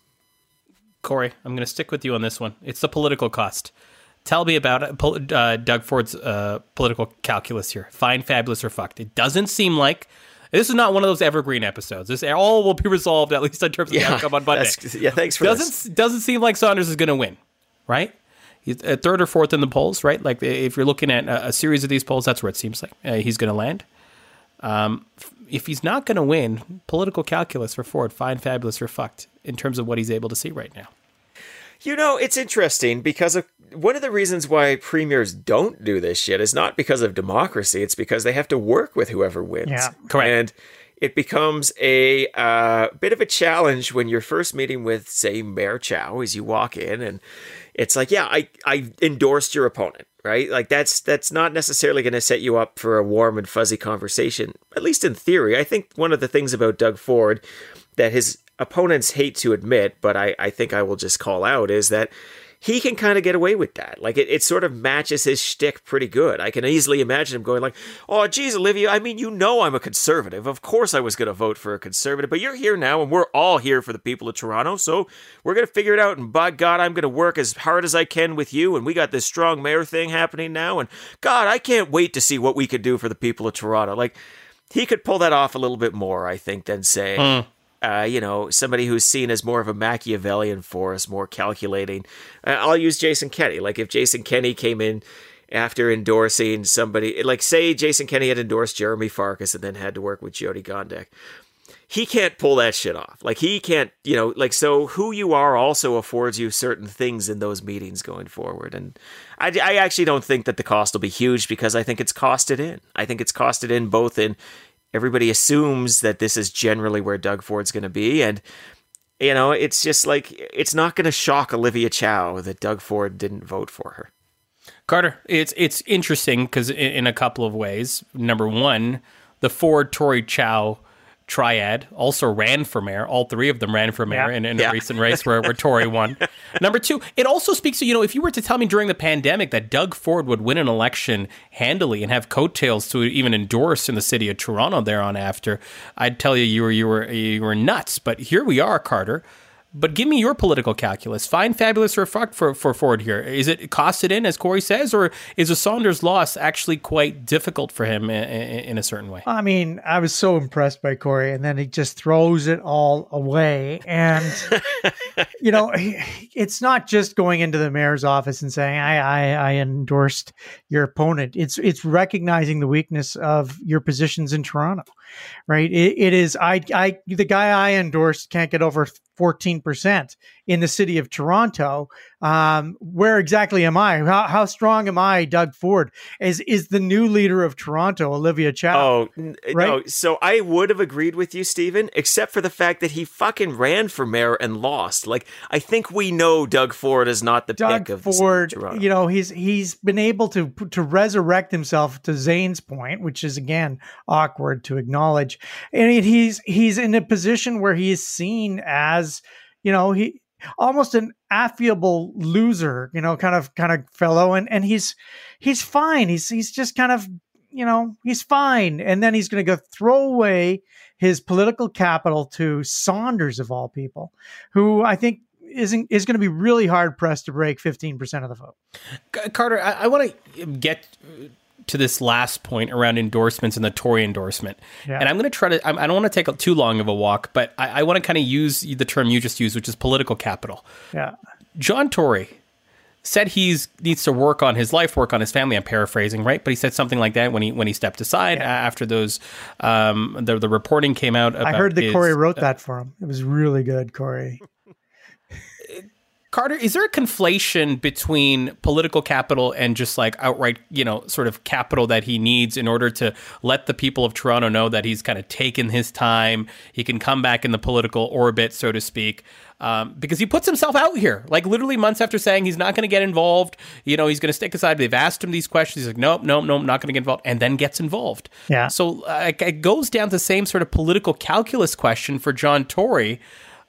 Corey, I'm going to stick with you on this one. It's the political cost. Tell me about it, uh, Doug Ford's uh, political calculus here. Fine, fabulous, or fucked. It doesn't seem like this is not one of those evergreen episodes. This all will be resolved at least in terms of the outcome on Monday. yeah. Thanks for doesn't this. doesn't seem like Saunders is going to win, right? He's uh, third or fourth in the polls, right? Like if you're looking at a, a series of these polls, that's where it seems like uh, he's going to land. Um, if he's not going to win, political calculus for Ford, fine, fabulous, or fucked in terms of what he's able to see right now. You know, it's interesting because of one of the reasons why premiers don't do this shit is not because of democracy. It's because they have to work with whoever wins. Yeah. Correct. And it becomes a uh, bit of a challenge when you're first meeting with, say, Mayor Chow as you walk in, and it's like, yeah, I I endorsed your opponent, right? Like that's that's not necessarily going to set you up for a warm and fuzzy conversation, at least in theory. I think one of the things about Doug Ford that his opponents hate to admit, but I, I think I will just call out is that he can kind of get away with that. Like it, it sort of matches his shtick pretty good. I can easily imagine him going like, "Oh, geez, Olivia, I mean, you know, I'm a conservative. Of course, I was going to vote for a conservative, but you're here now, and we're all here for the people of Toronto. So we're going to figure it out. And by God, I'm going to work as hard as I can with you. And we got this strong mayor thing happening now. And God, I can't wait to see what we could do for the people of Toronto. Like he could pull that off a little bit more, I think, than say hmm. Uh, you know, somebody who's seen as more of a Machiavellian force, more calculating. Uh, I'll use Jason Kenney. Like if Jason Kenney came in after endorsing somebody, like say Jason Kenney had endorsed Jeromy Farkas and then had to work with Jyoti Gondek. He can't pull that shit off. Like he can't, you know, like so who you are also affords you certain things in those meetings going forward. And I, I actually don't think that the cost will be huge because I think it's costed in. I think it's costed in both in everybody assumes that this is generally where Doug Ford's going to be. And, you know, it's just like, it's not going to shock Olivia Chow that Doug Ford didn't vote for her. Carter, it's it's interesting because in, in a couple of ways. Number one, the Ford Tory Chow triad also ran for mayor. All three of them ran for mayor Yeah. in, in Yeah. a recent race where, where Tory won. Number two, it also speaks to, you know, if you were to tell me during the pandemic that Doug Ford would win an election handily and have coattails to even endorse in the city of Toronto thereon after, I'd tell you you were you were you were nuts. But here we are, Carter. But give me your political calculus. Fine, fabulous, or fucked for, for Ford here. Is it costed in, as Corey says, or is a Saunders loss actually quite difficult for him in, in, in a certain way? I mean, I was so impressed by Corey, and then he just throws it all away. And you know, it's not just going into the mayor's office and saying, "I, I, I endorsed your opponent." It's it's recognizing the weakness of your positions in Toronto, right? It, it is. I, I, the guy I endorsed can't get over fourteen percent in the city of Toronto. Um, where exactly am I? How, how strong am I, Doug Ford? Is is the new leader of Toronto, Olivia Chow? Oh n- no! Right? So I would have agreed with you, Stephen, except for the fact that he fucking ran for mayor and lost. Like I think we know Doug Ford is not the Doug pick of of Ford, Toronto. you know, he's he's been able to to resurrect himself to Zain's point, which is again awkward to acknowledge. And he's he's in a position where he is seen as, you know, he almost an affable loser, you know, kind of kind of fellow, and and he's he's fine. He's he's just kind of you know he's fine, and then he's going to go throw away his political capital to Saunders of all people, who I think isn't is going to be really hard pressed to break fifteen percent of the vote. Carter, I, I want to get to this last point around endorsements and the Tory endorsement. Yeah. And I'm going to try to, I'm, I don't want to take too long of a walk, but I, I want to kind of use the term you just used, which is political capital. Yeah, John Tory said he's needs to work on his life, work on his family. I'm paraphrasing, right? But he said something like that when he when he stepped aside a- after those um, the the reporting came out. About I heard that his- Corey wrote that for him. It was really good, Corey. Carter, is there a conflation between political capital and just like outright, you know, sort of capital that he needs in order to let the people of Toronto know that he's kind of taken his time? He can come back in the political orbit, so to speak, um, because he puts himself out here, like literally months after saying he's not going to get involved. You know, he's going to stick aside. They've asked him these questions. He's like, nope, nope, nope, not going to get involved, and then gets involved. Yeah. So uh, it goes down to the same sort of political calculus question for John Tory.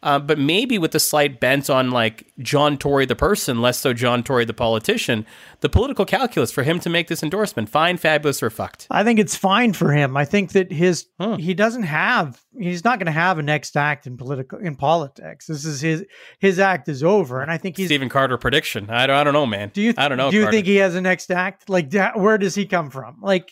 Uh, but maybe with a slight bent on like John Tory the person, less so John Tory the politician, the political calculus for him to make this endorsement, fine, fabulous, or fucked. I think it's fine for him. I think that his he doesn't have he's not going to have a next act in political in politics. This is his his act is over, and I think he's. Stephen Carter prediction. I don't, I don't know, man. do you I don't know. Do you Carter. think he has a next act? Like, where does he come from? Like,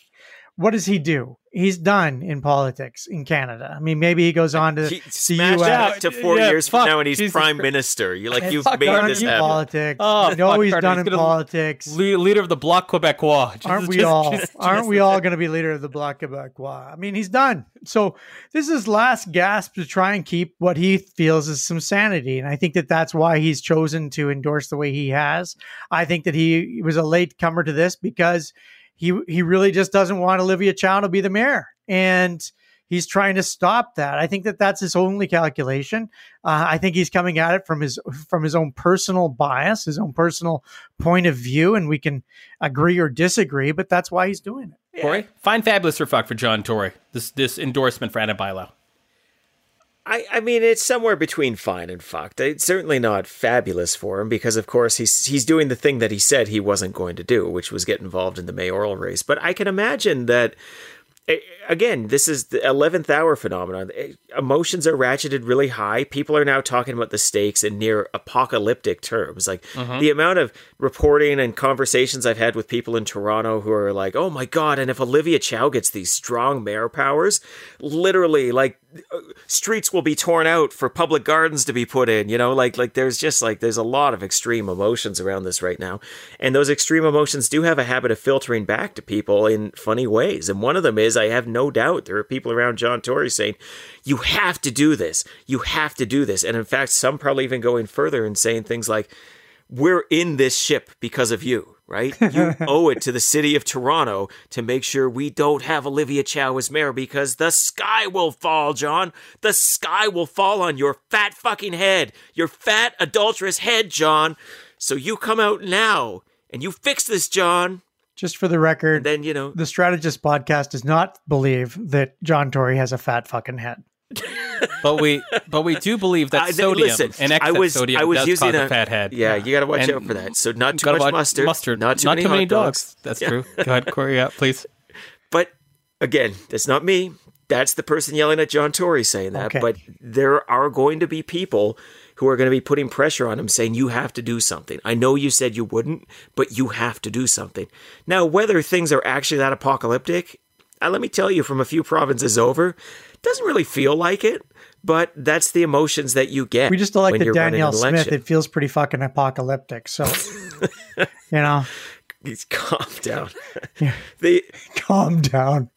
what does he do? He's done in politics in Canada. I mean, maybe he goes on to He the smashed US. out to four Yeah, years fuck, from now, and he's Jesus prime Christ. minister. You're like, And you've fuck, made aren't this you happen. politics. Oh, you know fuck, he's Carter, done he's in politics. Le- leader of the Bloc Québécois? aren't we just- all? just- aren't just- we all going to be leader of the Bloc Québécois? I mean, he's done. So this is last gasp to try and keep what he feels is some sanity, and I think that that's why he's chosen to endorse the way he has. I think that he was a late comer to this because he he really just doesn't want Olivia Chow to be the mayor, and he's trying to stop that. I think that that's his only calculation. Uh, I think he's coming at it from his from his own personal bias, his own personal point of view, and we can agree or disagree, but that's why he's doing it. Corey, fine, fabulous, or fuck for John Tory. This this endorsement for Ana Bailão. I, I mean, it's somewhere between fine and fucked. It's certainly not fabulous for him because, of course, he's he's doing the thing that he said he wasn't going to do, which was get involved in the mayoral race. But I can imagine that. eh, Again, this is the eleventh hour phenomenon. Eh, Emotions are ratcheted really high. People are now talking about the stakes in near apocalyptic terms. Like the amount of reporting and conversations I've had with people in Toronto who are like, "Oh my god!" And if Olivia Chow gets these strong mayor powers, literally, like streets will be torn out for public gardens to be put in you know? Like like there's just like there's a lot of extreme emotions around this right now. And those extreme emotions do have a habit of filtering back to people in funny ways. And one of them is i have no doubt there are people around john tory saying you have to do this. You have to do this. And in fact some probably even going further and saying things like we're in this ship because of you, right? You owe it to the city of Toronto to make sure we don't have Olivia Chow as mayor because the sky will fall, John. The sky will fall on your fat fucking head, your fat, adulterous head, John. So you come out now and you fix this, John. Just for the record, Then, you know, the Strategist podcast does not believe that John Tory has a fat fucking head. But we but we do believe that I- sodium listen, and excess I was, sodium I was does using cause a, a fat head. Yeah, you got to watch And out for that. So not too much mustard, mustard, not too many, hot dogs. That's Yeah. true. Go ahead, Corey. Yeah, please. But again, that's not me. That's the person yelling at John Tory saying that. Okay. But there are going to be people who are going to be putting pressure on him saying, you have to do something. I know you said you wouldn't, but you have to do something. Now, whether things are actually that apocalyptic, uh, let me tell you from a few provinces over, doesn't really feel like it. But that's the emotions that you get. We just when elected you're Danielle Smith. election. It feels pretty fucking apocalyptic. So, you know, It's calm down. the calm down.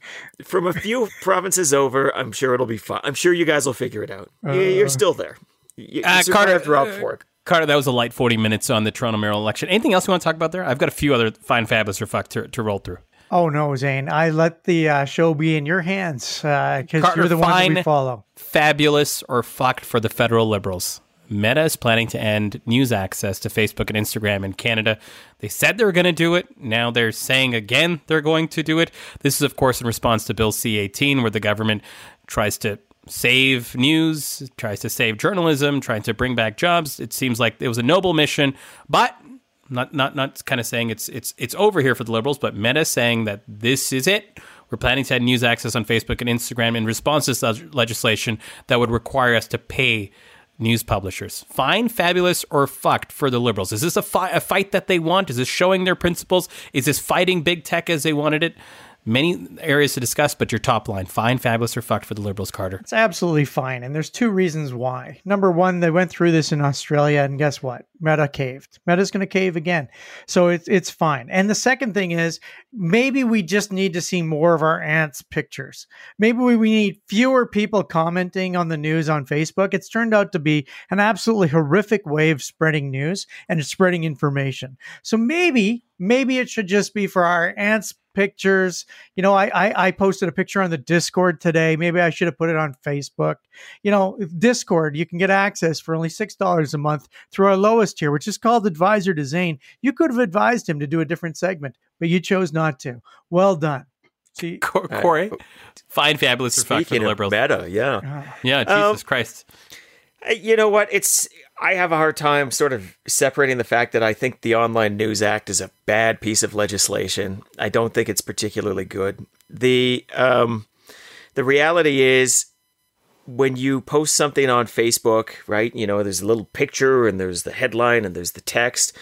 from a few provinces over, I'm sure it'll be fine. I'm sure you guys will figure it out. You- You're still there. You, you Uh, survived Carter, Rob uh, Ford. Carter, that was a light 40 minutes on the Toronto mayoral election. Anything else you want to talk about there? I've got a few other fine fabulous or fuck to, to roll through. Oh no, Zain! I let the uh, show be in your hands because Carter, you're the one we follow. Fabulous or fucked for the federal liberals. Meta is planning to end news access to Facebook and Instagram in Canada. They said they were going to do it. Now they're saying again they're going to do it. This is, of course, in response to Bill C 18, where the government tries to save news, tries to save journalism, trying to bring back jobs. It seems like it was a noble mission, but not not not kind of saying it's it's it's over here for the liberals, but Meta saying that this is it. We're planning to add news access on Facebook and Instagram in response to legislation that would require us to pay news publishers. Fine, fabulous, or fucked for the liberals. Is this a, fi- a fight that they want? Is this showing their principles? Is this fighting big tech as they wanted it? Many areas to discuss, but your top line: fine, fabulous, or fucked for the liberals, Carter. It's absolutely fine, and there's two reasons why. Number one, they went through this in Australia, and guess what? Meta caved. Meta's going to cave again, so it's it's fine. And the second thing is, maybe we just need to see more of our ants' pictures. Maybe we, we need fewer people commenting on the news on Facebook. It's turned out to be an absolutely horrific way of spreading news and spreading information. So maybe maybe it should just be for our ants pictures. You know I, I i posted a picture on the discord today. Maybe i should have put it on facebook. You know discord you can get access for only six dollars a month through our lowest tier which is called advisor to Zain. You could have advised him to do a different segment but you chose not to. Well done. See Cor- Corey, fine, fabulous, or fucked for the Speaking liberals. meta, yeah. Yeah, Um, Jesus Christ. Uh, You know what? It's I have a hard time sort of separating the fact that I think the Online News Act is a bad piece of legislation. I don't think it's particularly good. The um, the reality is when you post something on Facebook, right? You know, there's a little picture and there's the headline and there's the text.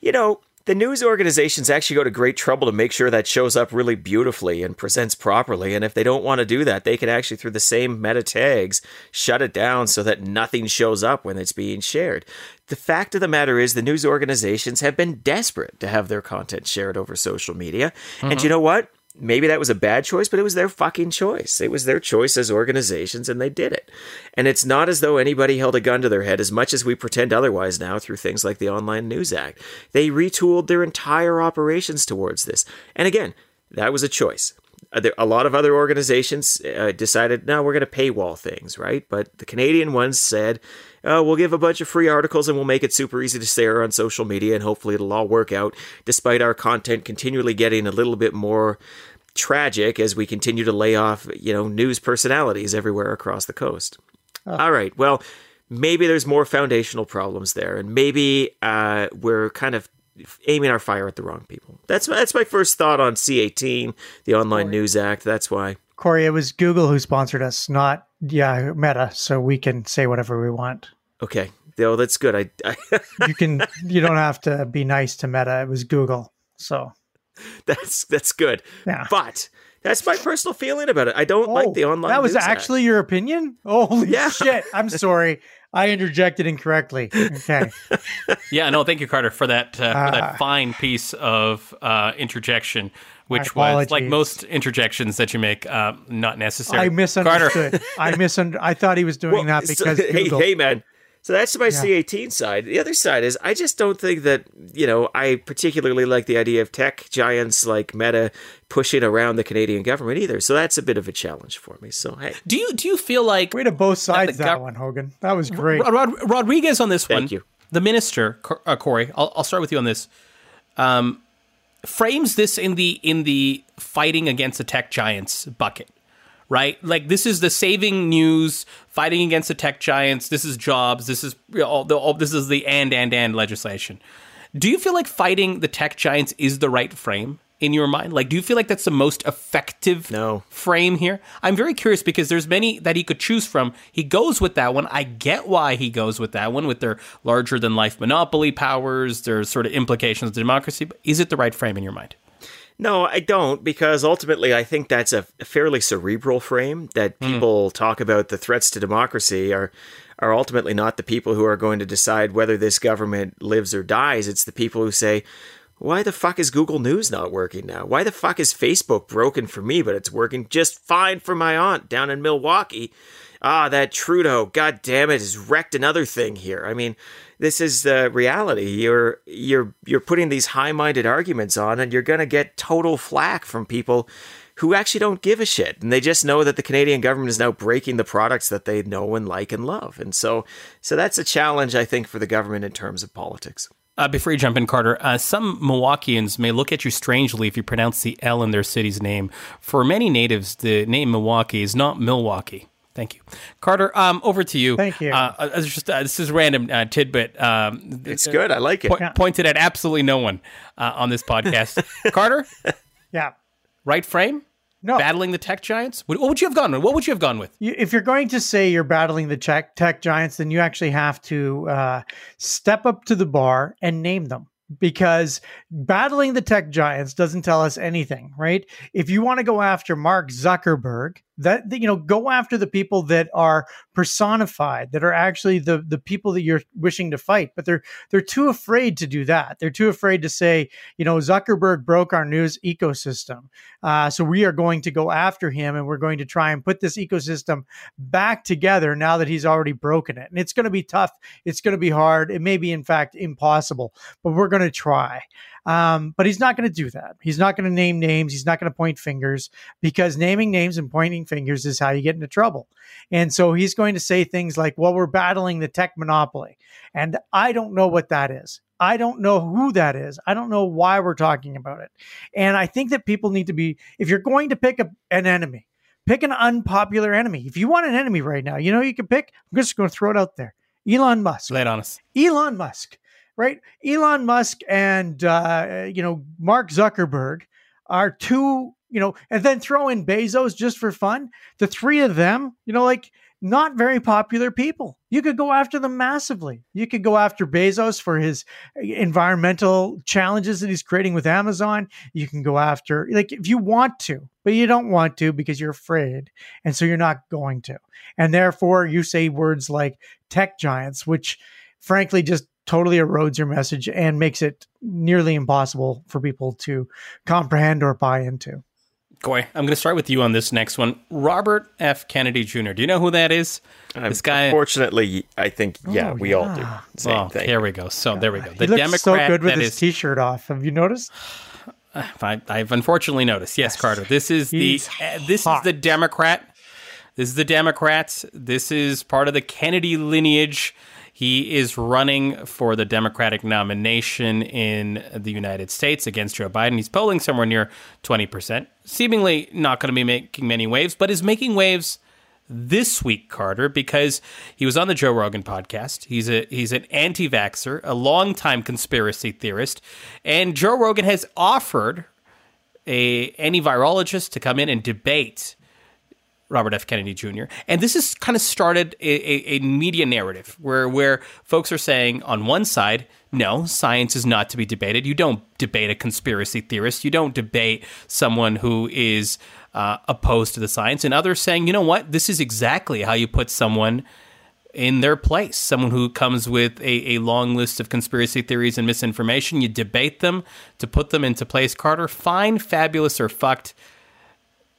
You know, the news organizations actually go to great trouble to make sure that shows up really beautifully and presents properly. And if they don't want to do that, they can actually, through the same meta tags, shut it down so that nothing shows up when it's being shared. The fact of the matter is, the news organizations have been desperate to have their content shared over social media. And mm-hmm. you know what? Maybe that was a bad choice, but it was their fucking choice. It was their choice as organizations, and they did it. And it's not as though anybody held a gun to their head, as much as we pretend otherwise now through things like the Online News Act. They retooled their entire operations towards this. And again, that was a choice. Uh, A lot of other organizations uh, decided, no, we're going to paywall things, right? But the Canadian ones said, oh, we'll give a bunch of free articles and we'll make it super easy to share on social media, and hopefully it'll all work out, despite our content continually getting a little bit more tragic as we continue to lay off, you know, news personalities everywhere across the coast. All right. Well, maybe there's more foundational problems there, and maybe uh, we're kind of aiming our fire at the wrong people. That's that's my first thought on C18, the Online News Act. That's why. corey it was google who sponsored us not yeah meta so we can say whatever we want Okay. Oh, that's good. I, I you can you don't have to be nice to meta it was google so that's that's good. Yeah. But that's my personal feeling about it. I don't like the online. Oh, that was News Act. actually your opinion holy Yeah. shit i'm sorry i interjected incorrectly okay Yeah, no, thank you, Carter, for that uh, for Ah. that fine piece of uh, interjection, which My was like most interjections that you make, uh, not necessary. i misunderstood Carter, i misunderstood i thought he was doing Well, that so- because hey, google hey, man. So that's my C18 side. The other side is I just don't think that, you know, I particularly like the idea of tech giants like Meta pushing around the Canadian government either. So that's a bit of a challenge for me. So, hey, do you do you feel like way to both sides the that gov- one hogan that was great Rod- Rod- Rodriguez on this one? Thank you. The minister, Cor- uh, Corey. I'll, I'll start with you on this. Um, frames this in the in the fighting against the tech giants bucket, right? Like this is the saving news, fighting against the tech giants. This is jobs. This is all the all, this is the and and and legislation. Do you feel like fighting the tech giants is the right frame? in your mind? Like, do you feel like that's the most effective no. frame here? I'm very curious because there's many that he could choose from. He goes with that one. I get why he goes with that one with their larger than life monopoly powers, their sort of implications of democracy. But is it the right frame in your mind? No, I don't, because ultimately I think that's a fairly cerebral frame that hmm. people mm. talk about the threats to democracy are are ultimately not the people who are going to decide whether this government lives or dies. It's the people who say, why the fuck is Google News not working now? Why the fuck is Facebook broken for me, but it's working just fine for my aunt down in Milwaukee? Ah, that Trudeau, god damn it, has wrecked another thing here. I mean, this is the reality. You're you're you're putting these high-minded arguments on, and you're gonna get total flack from people who actually don't give a shit, and they just know that the Canadian government is now breaking the products that they know and like and love. And so, so that's a challenge, I think, for the government in terms of politics. Uh, before you jump in, Carter, uh, some Milwaukeeans may look at you strangely if you pronounce the L in their city's name. For many natives, the name Milwaukee is not Milwaukee. Thank you, Carter. Um, over to you. Thank you. Uh, uh just uh, this is random uh, tidbit. Um, it's good. I like it. Po- pointed at absolutely no one uh, on this podcast. Carter. Yeah. Right frame. No. Battling the tech giants? What, would you have gone with? What would you have gone with? if you're going to say you're battling the tech, tech giants, then you actually have to uh, step up to the bar and name them because battling the tech giants doesn't tell us anything, right? If you want to go after Mark Zuckerberg, that you know go after the people that are personified that are actually the the people that you're wishing to fight. But they're they're too afraid to do that. They're too afraid to say you know zuckerberg broke our news ecosystem. Uh, so we are going to go after him and we're going to try and put this ecosystem back together now that he's already broken it. And it's going to be tough. It's going to be hard. It may be in fact impossible but we're going to try um, but he's not going to do that. He's not going to name names. He's not going to point fingers because naming names and pointing fingers is how you get into trouble. And so he's going to say things like, well, we're battling the tech monopoly. And I don't know what that is. I don't know who that is. I don't know why we're talking about it. And I think that people need to be, if you're going to pick a, an enemy, pick an unpopular enemy. If you want an enemy right now, you know, you can pick, I'm just going to throw it out there. Elon Musk. Lay it on us. Elon Musk right? Elon Musk and uh, you know Mark Zuckerberg are two, you know, and then throw in Bezos just for fun. The three of them, you know, like not very popular people. You could go after them massively. You could go after Bezos for his environmental challenges that he's creating with Amazon. You can go after, like, if you want to, but you don't want to because you're afraid. And so you're not going to. And therefore, you say words like tech giants, which frankly just totally erodes your message and makes it nearly impossible for people to comprehend or buy into. Coy, I'm going to start with you on this next one. Robert F. Kennedy Jr. Do you know who that is? Um, this guy. Unfortunately, I think yeah, oh, we yeah. all do. Same oh, thing. Here we go. So there we go. The he looks Democrat so good with his is, t-shirt off. Have you noticed? I, have unfortunately noticed. Yes, Carter. This is He's the uh, this hot. is the Democrat. This is the Democrats. This is part of the Kennedy lineage. He is running for the Democratic nomination in the United States against Joe Biden. He's polling somewhere near 20%, seemingly not going to be making many waves, but is making waves this week, Carter, because he was on the Joe Rogan podcast. He's a he's an anti-vaxxer, a longtime conspiracy theorist, and Joe Rogan has offered a any virologist to come in and debate Robert F. Kennedy Jr. And this has kind of started a, a, a, media narrative where where folks are saying on one side, no, science is not to be debated. You don't debate a conspiracy theorist. You don't debate someone who is uh, opposed to the science. And others saying, you know what, this is exactly how you put someone in their place. Someone who comes with a, a long list of conspiracy theories and misinformation. You debate them to put them into place. Carter, fine, fabulous, or fucked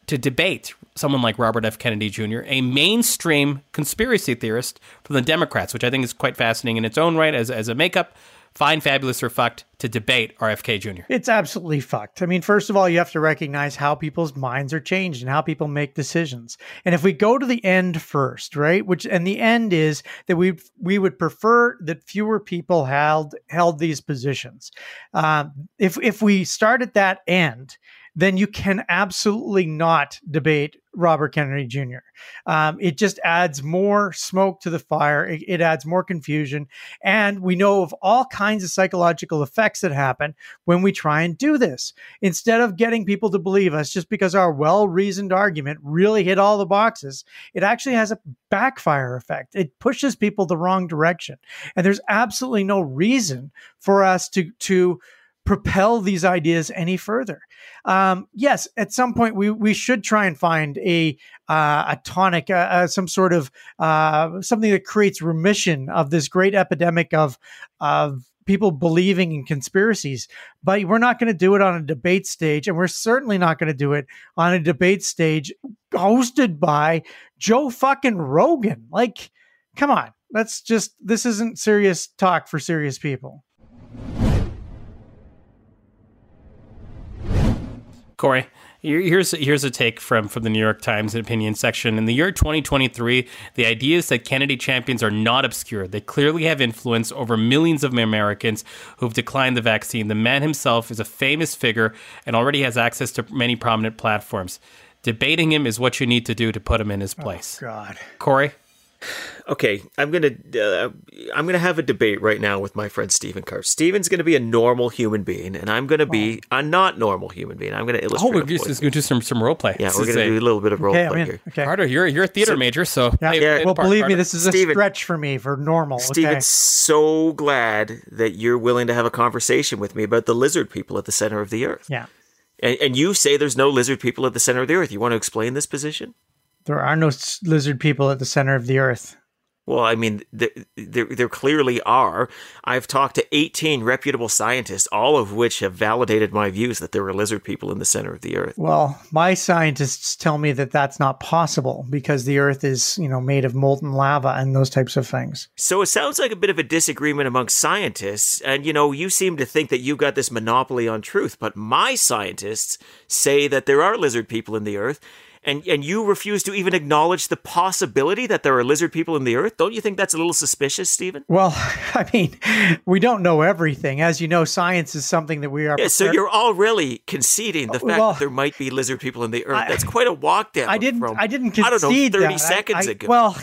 to debate someone like Robert F. Kennedy Jr., a mainstream conspiracy theorist from the Democrats, which I think is quite fascinating in its own right as, as a makeup. Fine, fabulous, or fucked to debate RFK Jr. It's absolutely fucked. I mean, first of all, you have to recognize how people's minds are changed and how people make decisions. And if we go to the end first, right? Which and the end is that we we would prefer that fewer people held held these positions. Um, if if we start at that end, then you can absolutely not debate Robert Kennedy Jr. Um, it just adds more smoke to the fire. It, it, adds more confusion. And we know of all kinds of psychological effects that happen when we try and do this. Instead of getting people to believe us just because our well reasoned argument really hit all the boxes, it actually has a backfire effect. It pushes people the wrong direction. And there's absolutely no reason for us to, to, propel these ideas any further. Um, yes, at some point we we should try and find a uh, a tonic, uh, uh, some sort of uh, something that creates remission of this great epidemic of of people believing in conspiracies. But we're not going to do it on a debate stage, and we're certainly not going to do it on a debate stage hosted by Joe fucking Rogan. Like, come on, let's just this isn't serious talk for serious people. Corey, here's here's a take from from the New York Times opinion section. In the year 2023, the ideas that Kennedy champions are not obscure. They clearly have influence over millions of Americans who've declined the vaccine. The man himself is a famous figure and already has access to many prominent platforms. Debating him is what you need to do to put him in his oh, place. Oh, God, Corey okay, I'm gonna uh, I'm gonna have a debate right now with my friend Stephen Carr. Stephen's gonna be a normal human being, and I'm gonna be a not normal human being. I'm gonna illustrate. Oh, we're just gonna do some some role play. Yeah, we're gonna do a little bit of role okay, play here. Okay, Carter, you're you're a theater so, major, so yeah. yeah. Well, believe Carter. me, this is a Steven, stretch for me for normal. Stephen's okay? so glad that you're willing to have a conversation with me about the lizard people at the center of the earth. Yeah. And, and you say there's no lizard people at the center of the earth. You want to explain this position? There are no lizard people at the center of the earth. Well, I mean, there, there, there, clearly are. I've talked to 18 reputable scientists, all of which have validated my views that there are lizard people in the center of the Earth. Well, my scientists tell me that that's not possible because the Earth is, you know, made of molten lava and those types of things. So it sounds like a bit of a disagreement among scientists. And, you know, you seem to think that you've got this monopoly on truth, but my scientists say that there are lizard people in the Earth and and you refuse to even acknowledge the possibility that there are lizard people in the earth? Don't you think that's a little suspicious stephen? Well i mean we don't know everything. As you know science is something that we are yeah, so you're already conceding the fact well, that there might be lizard people in the earth. I, that's quite a walk down i didn't from, i didn't concede i don't know 30 that. seconds I, ago. well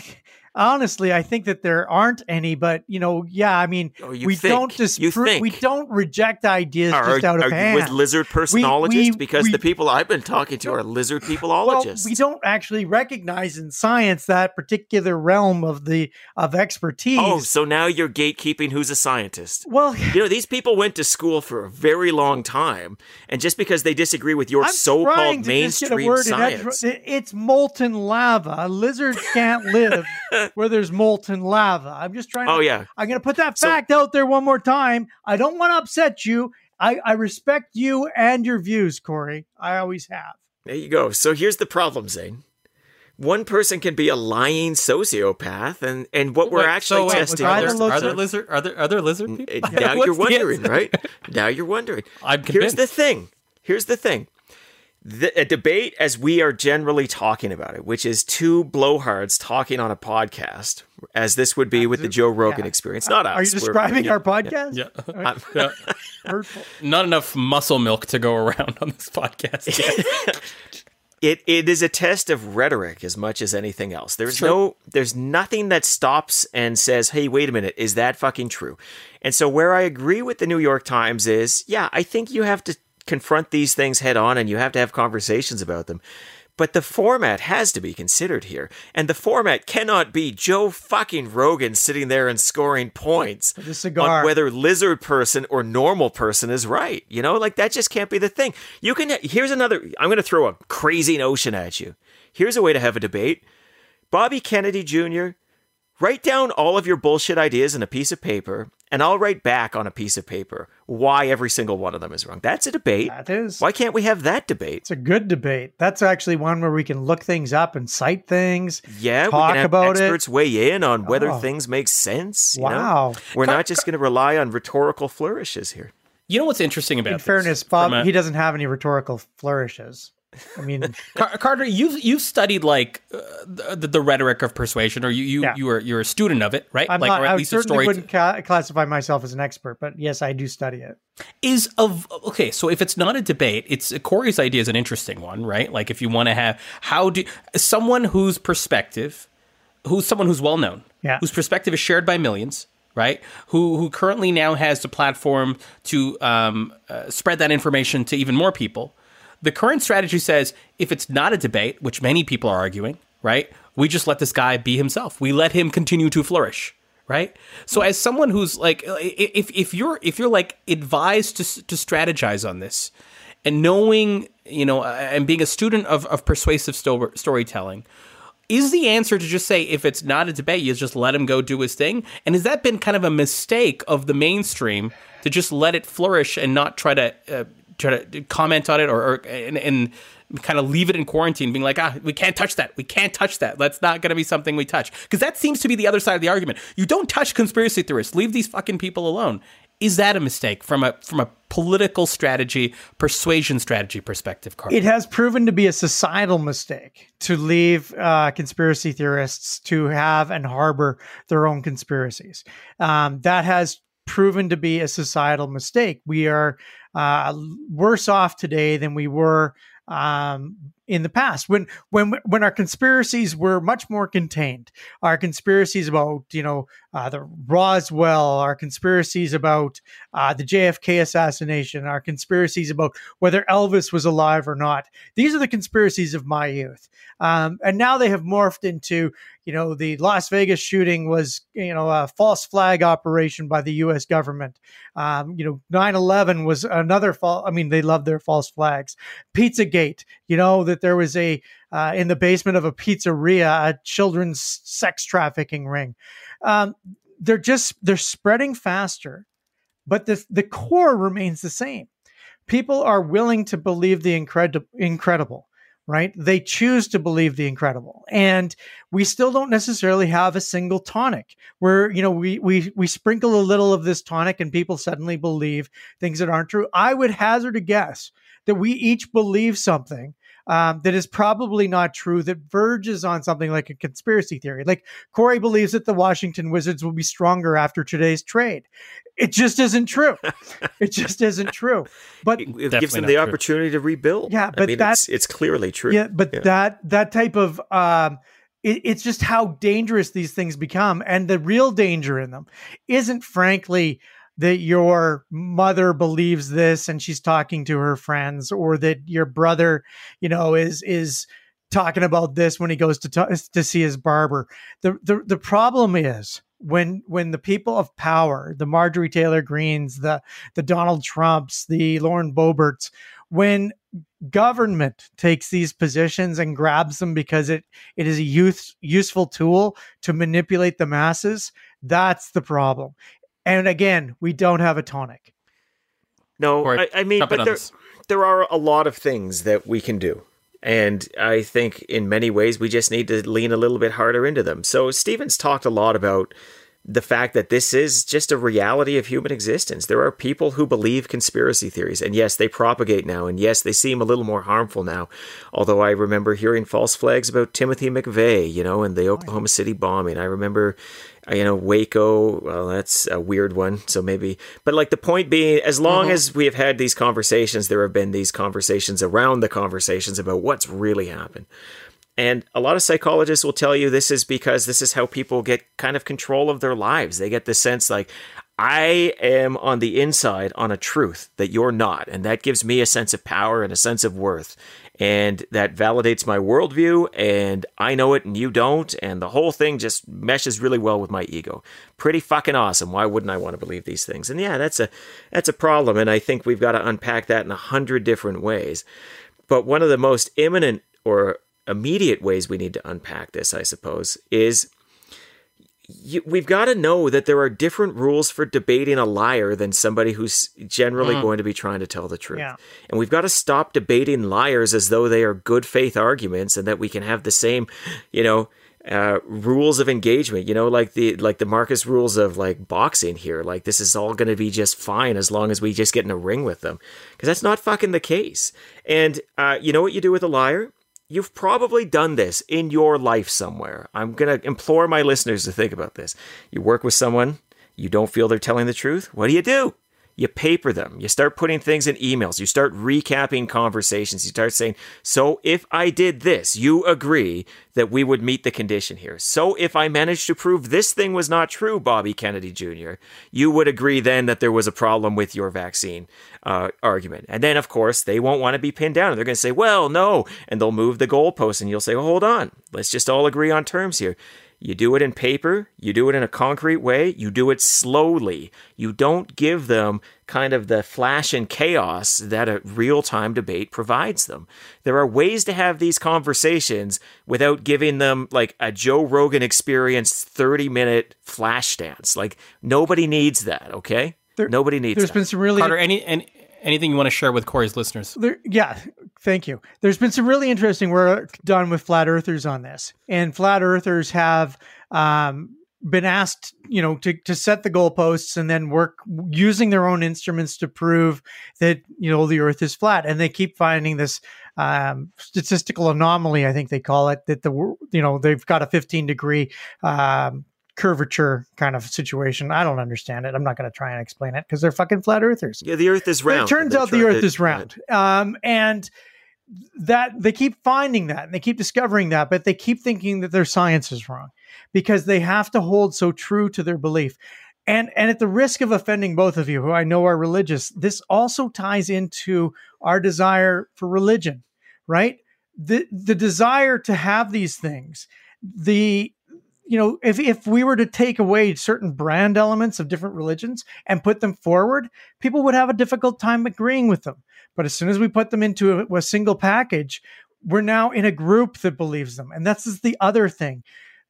honestly, I think that there aren't any, but you know, yeah, I mean, oh, we think. don't disprove, we don't reject ideas are, just out of are hand. with lizard personologists? We, we, because we, the people I've been talking to are lizard peopleologists. Well, we don't actually recognize in science that particular realm of the of oh, expertise. Oh, so now you're gatekeeping who's a scientist. Well, you know, these people went to school for a very long time, and just because they disagree with your I'm so-called mainstream science, it's molten lava. Lizards can't live where there's molten molten lava. I'm just trying. Oh to, yeah. I'm going to put that fact so, out there one more time. I don't want to upset you. I, I respect you and your views, Corey. I always have. There you go. So here's the problem, Zain One person can be a lying sociopath, and, and what we're actually so testing are there, are there lizard are there are there lizard mm, people? Eh, now you're wondering, right? Now you're wondering. I'm convinced. Here's the thing. Here's the thing the, a debate as we are generally talking about it, which is two blowhards talking on a podcast, as this would be with the Joe Rogan yeah. experience. Not us. Are you describing We're, our podcast? Yeah. yeah. yeah. Not enough muscle milk to go around on this podcast. it it is a test of rhetoric as much as anything else. There's sure. no there's nothing that stops and says, "Hey, wait a minute, is that fucking true?" And so where I agree with the New York Times is, yeah, I think you have to confront these things head on and you have to have conversations about them. But the format has to be considered here. And the format cannot be Joe fucking Rogan sitting there and scoring points the cigar. on whether lizard person or normal person is right. You know, like that just can't be the thing. You can, here's another, I'm going to throw a crazy notion at you. Here's a way to have a debate. Bobby Kennedy Jr., write down all of your bullshit ideas in a piece of paper and I'll write back on a piece of paper why every single one of them is wrong. That's a debate. That is. Why can't we have that debate? It's a good debate. That's actually one where we can look things up and cite things. Yeah, talk we can have about experts it. weigh in on whether oh. things make sense. wow, know? we're not just going to rely on rhetorical flourishes here. You know what's interesting about in fairness, Bob? A, he doesn't have any rhetorical flourishes. I mean, Car- Carter, you've you've studied like uh, the, the rhetoric of persuasion, or you you Yeah. you were you're a student of it, right? I'm like, not, or at I least a certainly story. wouldn't ca- classify myself as an expert, but yes, I do study it. is of okay so if it's not a debate it's corey's idea is an interesting one right like if you want to have how do someone whose perspective who's someone who's well known Yeah. whose perspective is shared by millions right who who currently now has the platform to um, uh, spread that information to even more people the current strategy says if it's not a debate which many people are arguing right we just let this guy be himself. We let him continue to flourish right? So as someone who's like if if you're if you're like advised to to strategize on this and knowing you know uh, and being a student of of persuasive sto- storytelling is the answer to just say if it's not a debate you just let him go do his thing? And has that been kind of a mistake of the mainstream to just let it flourish and not try to uh, try to comment on it or, or and, and kind of leave it in quarantine being like ah we can't touch that we can't touch that that's not going to be something we touch because that seems to be the other side of the argument you don't touch conspiracy theorists leave these fucking people alone is that a mistake from a from a political strategy persuasion strategy perspective Carl? It has proven to be a societal mistake to leave uh, conspiracy theorists to have and harbor their own conspiracies. Um, that has proven to be a societal mistake. We are uh, worse off today than we were um, in the past when when when our conspiracies were much more contained. Our conspiracies about you know uh, the Roswell, our conspiracies about uh, the JFK assassination, our conspiracies about whether Elvis was alive or not. These are the conspiracies of my youth, um, and now they have morphed into you know the Las Vegas shooting was you know a false flag operation by the U.S. government. Um, you know 9/11 was another fall. I mean they love their false flags. Pizzagate, you know that there was a uh, in the basement of a pizzeria a children's sex trafficking ring. Um, they're just they're spreading faster, but the the core remains the same. People are willing to believe the incredible incredible right? They choose to believe the incredible. And we still don't necessarily have a single tonic where, you know, we we we sprinkle a little of this tonic and people suddenly believe things that aren't true. I would hazard a guess that we each believe something um, that is probably not true that verges on something like a conspiracy theory. Like Corey believes that the Washington Wizards will be stronger after today's trade. It just isn't true. it just isn't true. But It, it gives them the true. opportunity to rebuild. Yeah, I but mean, that's- it's, it's clearly true. Yeah, but that that type of um, it, it's just how dangerous these things become, and the real danger in them isn't, frankly, that your mother believes this and she's talking to her friends, or that your brother, you know, is is talking about this when he goes to ta- to see his barber. The the the problem is when when the people of power, the Marjorie Taylor Greens, the the Donald Trumps, the Lauren Boeberts, when government takes these positions and grabs them because it it is a youth useful tool to manipulate the masses that's the problem and again we don't have a tonic No, I, I mean, but there, this. there are a lot of things that we can do. And I think in many ways we just need to lean a little bit harder into them. So Stevens talked a lot about the fact that this is just a reality of human existence. There are people who believe conspiracy theories, and yes, they propagate now, and yes, they seem a little more harmful now. Although I remember hearing false flags about Timothy McVeigh, you know, and the oh, Oklahoma City bombing. I remember, Uh, you know, Waco. Well, that's a weird one. So maybe, but like the point being, as long mm-hmm. as we have had these conversations, there have been these conversations around the conversations about what's really happened. And a lot of psychologists will tell you this is because this is how people get kind of control of their lives. They get the sense like, I am on the inside on a truth that you're not. And that gives me a sense of power and a sense of worth. And that validates my worldview. And I know it and you don't. And the whole thing just meshes really well with my ego. Pretty fucking awesome. Why wouldn't I want to believe these things? And yeah, that's a, that's a problem. And I think we've got to unpack that in a hundred different ways. But one of the most imminent or immediate ways we need to unpack this, I suppose, is you, we've got to know that there are different rules for debating a liar than somebody who's generally going to be trying to tell the truth. Yeah. And we've got to stop debating liars as though they are good faith arguments and that we can have the same, you know, uh, rules of engagement. You know, like the like the Marquess rules of like boxing here. Like this is all going to be just fine as long as we just get in a ring with them, because that's not fucking the case. And uh, you know what you do with a liar? You've probably done this in your life somewhere. I'm going to implore my listeners to think about this. You work with someone, you don't feel they're telling the truth. What do you do? You paper them. You start putting things in emails. You start recapping conversations. You start saying, So if I did this, you agree that we would meet the condition here. So if I managed to prove this thing was not true, Bobby Kennedy Jr., you would agree then that there was a problem with your vaccine uh, argument. And then, of course, they won't want to be pinned down. They're going to say, Well, no. And they'll move the goalpost and you'll say, well, Hold on. Let's just all agree on terms here. You do it in paper, you do it in a concrete way, you do it slowly. You don't give them kind of the flash and chaos that a real time debate provides them. There are ways to have these conversations without giving them like a Joe Rogan experience 30 minute flash dance. Like nobody needs that, okay? There, nobody needs There's that. been some really Carter, any, any anything you want to share with Corey's listeners? There, yeah, thank you. There's been some really interesting work done with flat earthers on this, and flat earthers have um, been asked, you know, to to set the goalposts and then work using their own instruments to prove that you know the Earth is flat, and they keep finding this um, statistical anomaly, I think they call it, that the you know they've got a 15 degree um, curvature kind of situation. I don't understand it. I'm not going to try and explain it because they're fucking flat earthers. Yeah, the Earth is round. It turns out the Earth is round, um, and that they keep finding that and they keep discovering that, but they keep thinking that their science is wrong because they have to hold so true to their belief. And and at the risk of offending both of you, who I know are religious, this also ties into our desire for religion, right? The the desire to have these things, the you know, if, if we were to take away certain brand elements of different religions and put them forward, people would have a difficult time agreeing with them. But as soon as we put them into a, a single package, we're now in a group that believes them. And that's the other thing.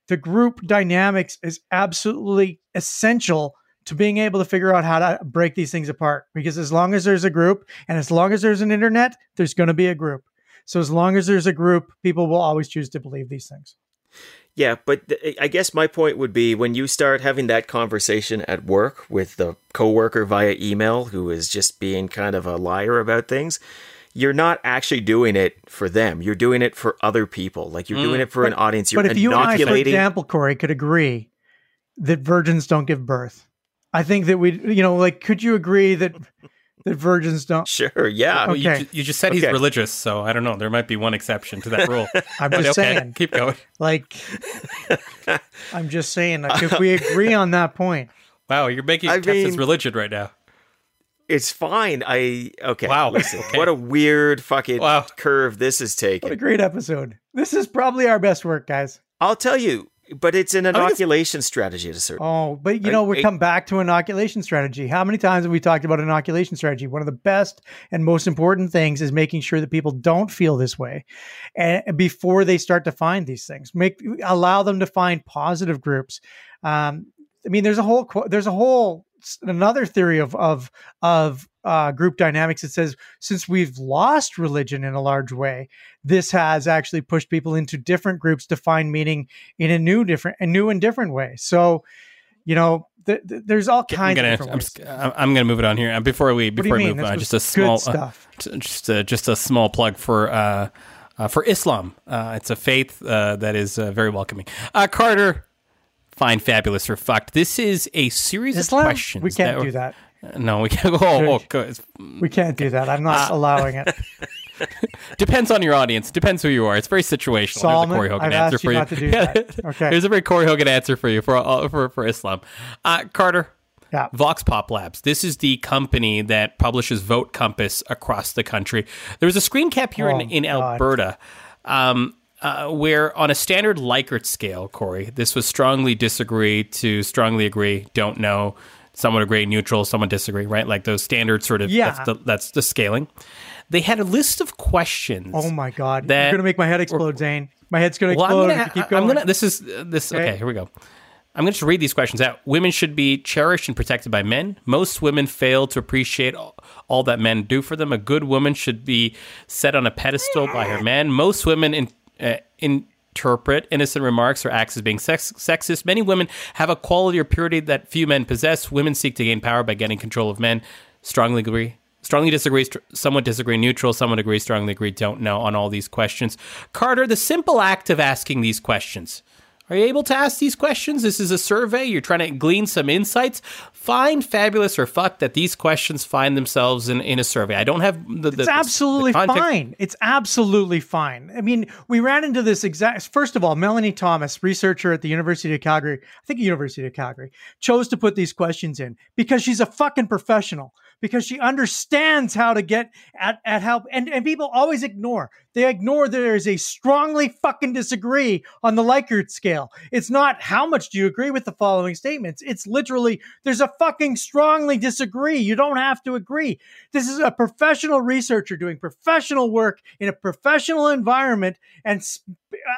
The group dynamics is absolutely essential to being able to figure out how to break these things apart. Because as long as there's a group and as long as there's an internet, there's going to be a group. So as long as there's a group, people will always choose to believe these things. Yeah, but th- I guess my point would be when you start having that conversation at work with the coworker via email who is just being kind of a liar about things, you're not actually doing it for them. You're doing it for other people. Like you're mm. doing it for but, an audience. You're but if you and I, for example, Corey, could agree that virgins don't give birth, I think that we, you know, like, could you agree that that virgins don't. Sure, yeah. Okay. you, you, just said okay. he's religious, so I don't know. There might be one exception to that rule. I'm just okay, saying. Keep going. Like, I'm just saying, like, if we agree on that point. Wow, you're making I Texas mean, religion right now. It's fine. I okay. Wow. Listen, what a weird fucking wow. curve this is taking. What a great episode. This is probably our best work, guys. I'll tell you, but it's an inoculation strategy at a certain. Oh, but you know, we come back to inoculation strategy. How many times have we talked about inoculation strategy? One of the best and most important things is making sure that people don't feel this way, and before they start to find these things, make allow them to find positive groups. Um, I mean, there's a whole there's a whole another theory of of of uh, group dynamics that says since we've lost religion in a large way, this has actually pushed people into different groups to find meaning in a new different a new and different way. So, you know, th- th- there's all kinds. I'm gonna, I'm, I'm, gonna move it on here before we before we move on. Just a small uh, just a, just a small plug for. Uh, uh, for Islam, uh, it's a faith uh, that is uh, very welcoming. Carter, fine, fabulous, or fucked. This is a series Islam? of questions. We can't that do that. No, we can't. Oh, oh, we can't do that. I'm not uh, allowing it. Depends on your audience. Depends who you are. It's very situational. Solomon, Here's a Corey Hogan I've answer for you. you. okay. Here's a very Corey Hogan answer for you for uh, for for Islam. Uh, Carter. Yeah. Vox Pop Labs. This is the company that publishes Vote Compass across the country. There was a screen cap here oh, in, in Alberta. Um, uh, where on a standard Likert scale, Corey, this was strongly disagree to strongly agree, don't know, someone agree, neutral, someone disagree, right? Like those standard sort of yeah. that's the, that's the scaling. They had a list of questions. Oh my god! That, You're gonna make my head explode, Zain. My head's gonna explode. Well, I'm gonna, keep going. I'm gonna. This is uh, this. Okay. okay, here we go. I'm going to read these questions out. Women should be cherished and protected by men. Most women fail to appreciate all, all that men do for them. A good woman should be set on a pedestal by her man. Most women in, uh, in misinterpret innocent remarks or acts as being sex- sexist. Many women have a quality or purity that few men possess. Women seek to gain power by getting control of men. Strongly agree. Strongly disagree, somewhat disagree, neutral, somewhat agree, strongly agree, don't know on all these questions. Carter, the simple act of asking these questions. Are you able to ask these questions? This is a survey. You're trying to glean some insights. Fine, fabulous, or fuck that these questions find themselves in, in a survey. I don't have the. the It's absolutely the fine. It's absolutely fine. I mean, we ran into this exact. First of all, Melanie Thomas, researcher at the University of Calgary, I think University of Calgary, chose to put these questions in because she's a fucking professional. Because she understands how to get at, at how and, and people always ignore. They ignore that there is a strongly fucking disagree on the Likert scale. It's not how much do you agree with the following statements. It's literally there's a fucking strongly disagree. You don't have to agree. This is a professional researcher doing professional work in a professional environment. And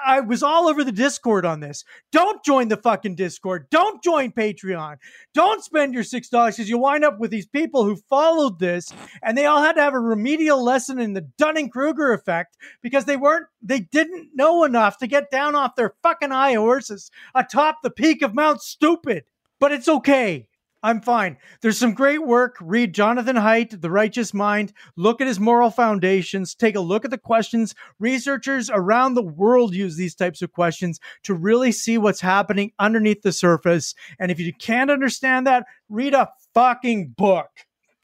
I was all over the Discord on this. Don't join the fucking Discord. Don't join Patreon. Don't spend your $6 because you'll wind up with these people who followed this and they all had to have a remedial lesson in the Dunning Kruger effect because they weren't, they didn't know enough to get down off their fucking high horses atop the peak of Mount Stupid. But it's okay. I'm fine. There's some great work. Read Jonathan Haidt, The Righteous Mind. Look at his moral foundations. Take a look at the questions. Researchers around the world use these types of questions to really see what's happening underneath the surface. And if you can't understand that, read a fucking book.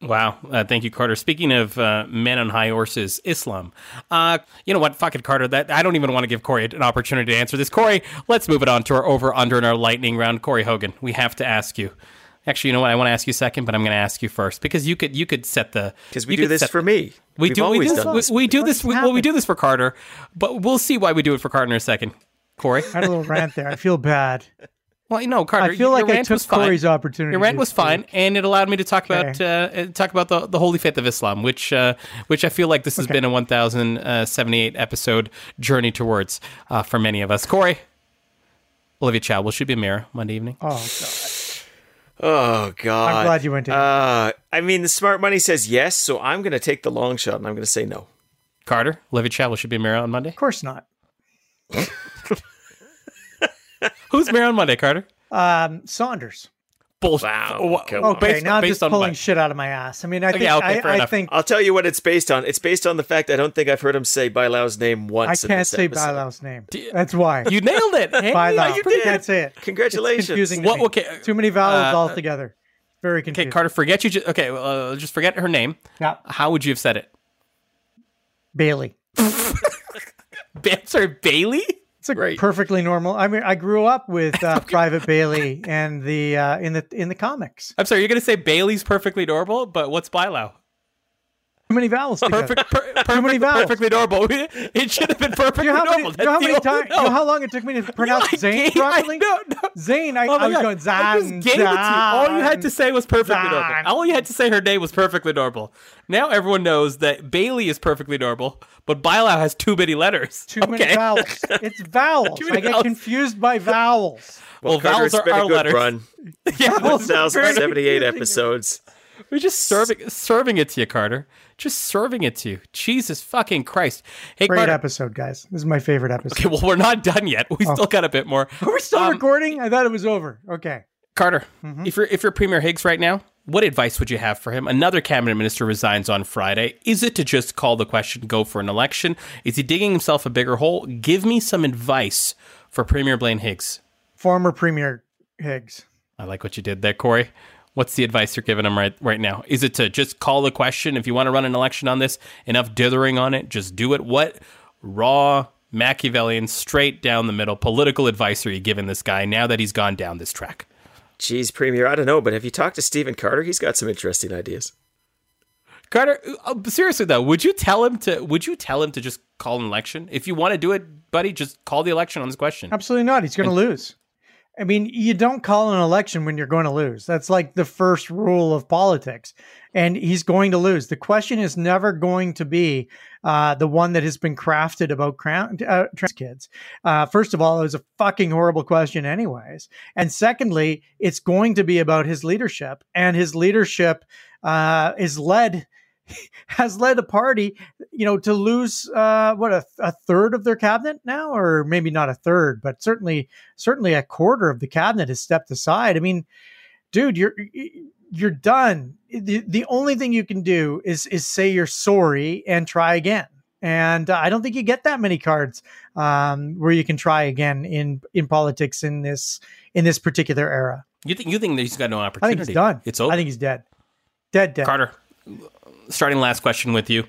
Wow. Uh, thank you, Carter. Speaking of uh, men on high horses, Islam. Uh, you know what? Fuck it, Carter. That I don't even want to give Corey an opportunity to answer this. Corey, let's move it on to our over under and our lightning round. Corey Hogan, we have to ask you. Actually, you know what? I want to ask you second, but I'm going to ask you first because you could you could set the Because we you do this set- for me. We We've do we always do, done this. we do this we, well we do this for Carter, but we'll see why we do it for Carter in a second. Corey, I had a little rant there. I feel bad. well, you know, Carter, I feel your like I rant took was fine. Corey's opportunity. Your rant to was fine, speak. and it allowed me to talk about uh, talk about the, the holy faith of Islam, which uh, which I feel like this has been a 1,078 episode journey towards uh, for many of us. Corey, Olivia Chow, will she be a mirror Monday evening? Oh, God. Oh God! I'm glad you went in. Uh, I mean, the smart money says yes, so I'm going to take the long shot and I'm going to say no. Carter, Olivia Chow, should be mayor on Monday? Of course not. Who's mayor on Monday, Carter? Um, Saunders. Bullshit. Wow, come on. Okay, Based- now I'm based just on pulling what? shit out of my ass. I mean, I think Yeah, okay, I, I think I'll tell you what it's based on. It's based on the fact I don't think I've heard him say Bailão's name I once. in can't say episode. Bailão's name. That's why. You nailed it. Hey, Bailão. you I did. can't say it. Congratulations. It's confusing. to What- me. okay, Too many vowels uh, altogether. Very confusing. Okay. Carter, forget you. Just, okay, uh, just forget her name. Yeah. How would you have said it? Bailey. Ba- Sorry, Bailey. It's a Right. perfectly normal. I mean, I grew up with uh, Private Bailey and the uh, in the in the comics. I'm sorry, you're going to say Bailey's perfectly normal, but what's Bilau? Too many vowels. Perfect, per, Too many vowels. perfectly normal. It should have been perfectly You know how many, normal. you know how many the only- You know how long it took me to pronounce I Zain can't- I properly? know, no. Zain. I, Oh my I was God. going I Zan. just gave it to you. All you had to say was perfectly Zan. normal. All you had to say her name was perfectly normal. Now everyone knows that Bailey is perfectly normal, but Bilau has too many letters. Too many vowels. It's vowels. Too many I get vowels. confused by vowels. Well, Carter, vowels are our a good letters. run. Yeah, Vowels are very 1,078 episodes. We're just serving serving it to you, Carter. Just serving it to you. Jesus fucking Christ. Hey, Great Carter. episode, guys. This is my favorite episode. Okay, well, we're not done yet. We still got a bit more. Are we still Um, recording? I thought it was over. Okay. Carter, Mm-hmm. if you're if you're Premier Higgs right now, what advice would you have for him? Another cabinet minister resigns on Friday. Is it to just call the question, go for an election? Is he digging himself a bigger hole? Give me some advice for Premier Blaine Higgs. Former Premier Higgs. I like what you did there, Corey. What's the advice you're giving him right right now? Is it to just call the question if you want to run an election on this? Enough dithering on it, just do it. What raw Machiavellian, straight down the middle political advice are you giving this guy now that he's gone down this track? Geez, Premier, I don't know, but have you talked to Stephen Carter? He's got some interesting ideas. Carter, uh, seriously though, would you tell him to? Would you tell him to just call an election if you want to do it, buddy? Just call the election on this question. Absolutely not. He's going to lose. I mean, you don't call an election when you're going to lose. That's like the first rule of politics. And he's going to lose. The question is never going to be uh, the one that has been crafted about crown, uh, trans kids. Uh, first of all, it was a fucking horrible question, anyways. And secondly, it's going to be about his leadership. And his leadership uh, is led has led a party, you know, to lose uh, what a, a third of their cabinet now, or maybe not a third, but certainly certainly a quarter of the cabinet has stepped aside. I mean, dude, you're you're done. The, the only thing you can do is is say you're sorry and try again. And uh, I don't think you get that many cards um, where you can try again in in politics in this in this particular era. You think you think that he's got no opportunity? I think he's done. It's over. I think he's dead. Dead, dead. Carter, starting last question with you.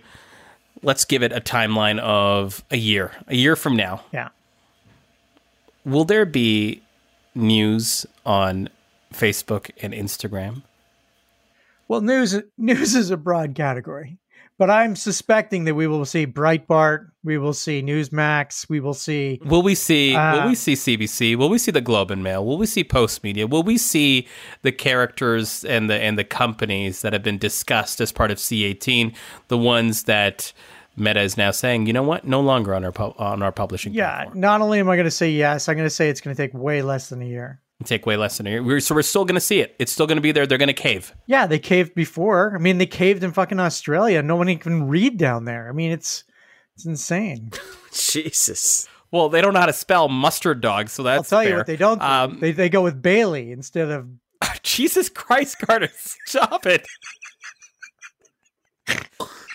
Let's give it a timeline of a year. A year from now, Yeah. will there be news on Facebook and Instagram? Well, news news is a broad category, but I'm suspecting that we will see Breitbart, we will see Newsmax, we will see Will we see? Uh, will we see CBC? Will we see the Globe and Mail? Will we see Post Media? Will we see the characters and the and the companies that have been discussed as part of C18? The ones that Meta is now saying, you know what, no longer on our pu- on our publishing. yeah. platform. Not only am I going to say yes, I'm going to say it's going to take way less than a year. Take way less than a year. We're, so we're still going to see it. It's still going to be there. They're going to cave. Yeah, they caved before. I mean, they caved in fucking Australia. No one can read down there. I mean, it's it's insane. Jesus. Well, they don't know how to spell mustard dog, so that's I'll tell you what they don't. Um, they they go with Bailey instead of Jesus Christ, Carter, stop it!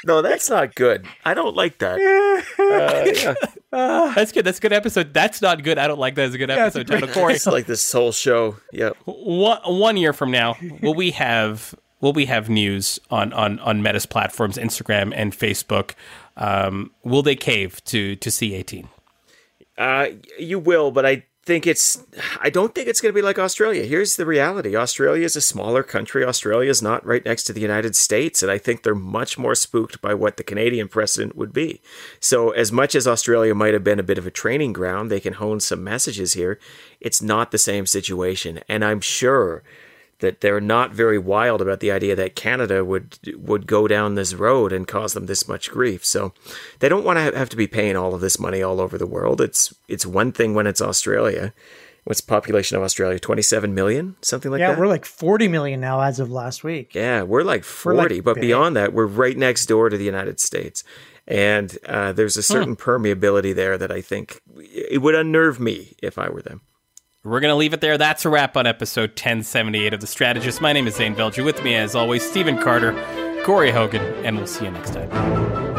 No, that's not good. I don't like that. Uh, yeah. That's good. That's a good episode. That's not good. I don't like that as a good Yeah, it's episode. great- title. Corey, It's like this whole show. Yep. one, one year from now, will we have will we have news on on on Meta's platforms, Instagram and Facebook? Um, will they cave to to C eighteen? Uh, you will, but I think it's. I don't think it's going to be like Australia. Here's the reality: Australia is a smaller country. Australia is not right next to the United States, and I think they're much more spooked by what the Canadian precedent would be. So, as much as Australia might have been a bit of a training ground, they can hone some messages here. It's not the same situation, and I'm sure that they're not very wild about the idea that Canada would would go down this road and cause them this much grief. So they don't want to have to be paying all of this money all over the world. It's it's one thing when it's Australia. What's the population of Australia? Twenty seven million, something like yeah. that. Yeah, we're like 40 million now as of last week. Yeah, we're like We're, like, 40, but big. beyond that, we're right next door to the United States. And uh, there's a certain permeability there that I think it would unnerve me if I were them. We're going to leave it there. That's a wrap on episode 1078 of The Strategist. My name is Zain Velji. With me, as always, Stephen Carter, Corey Hogan, and we'll see you next time.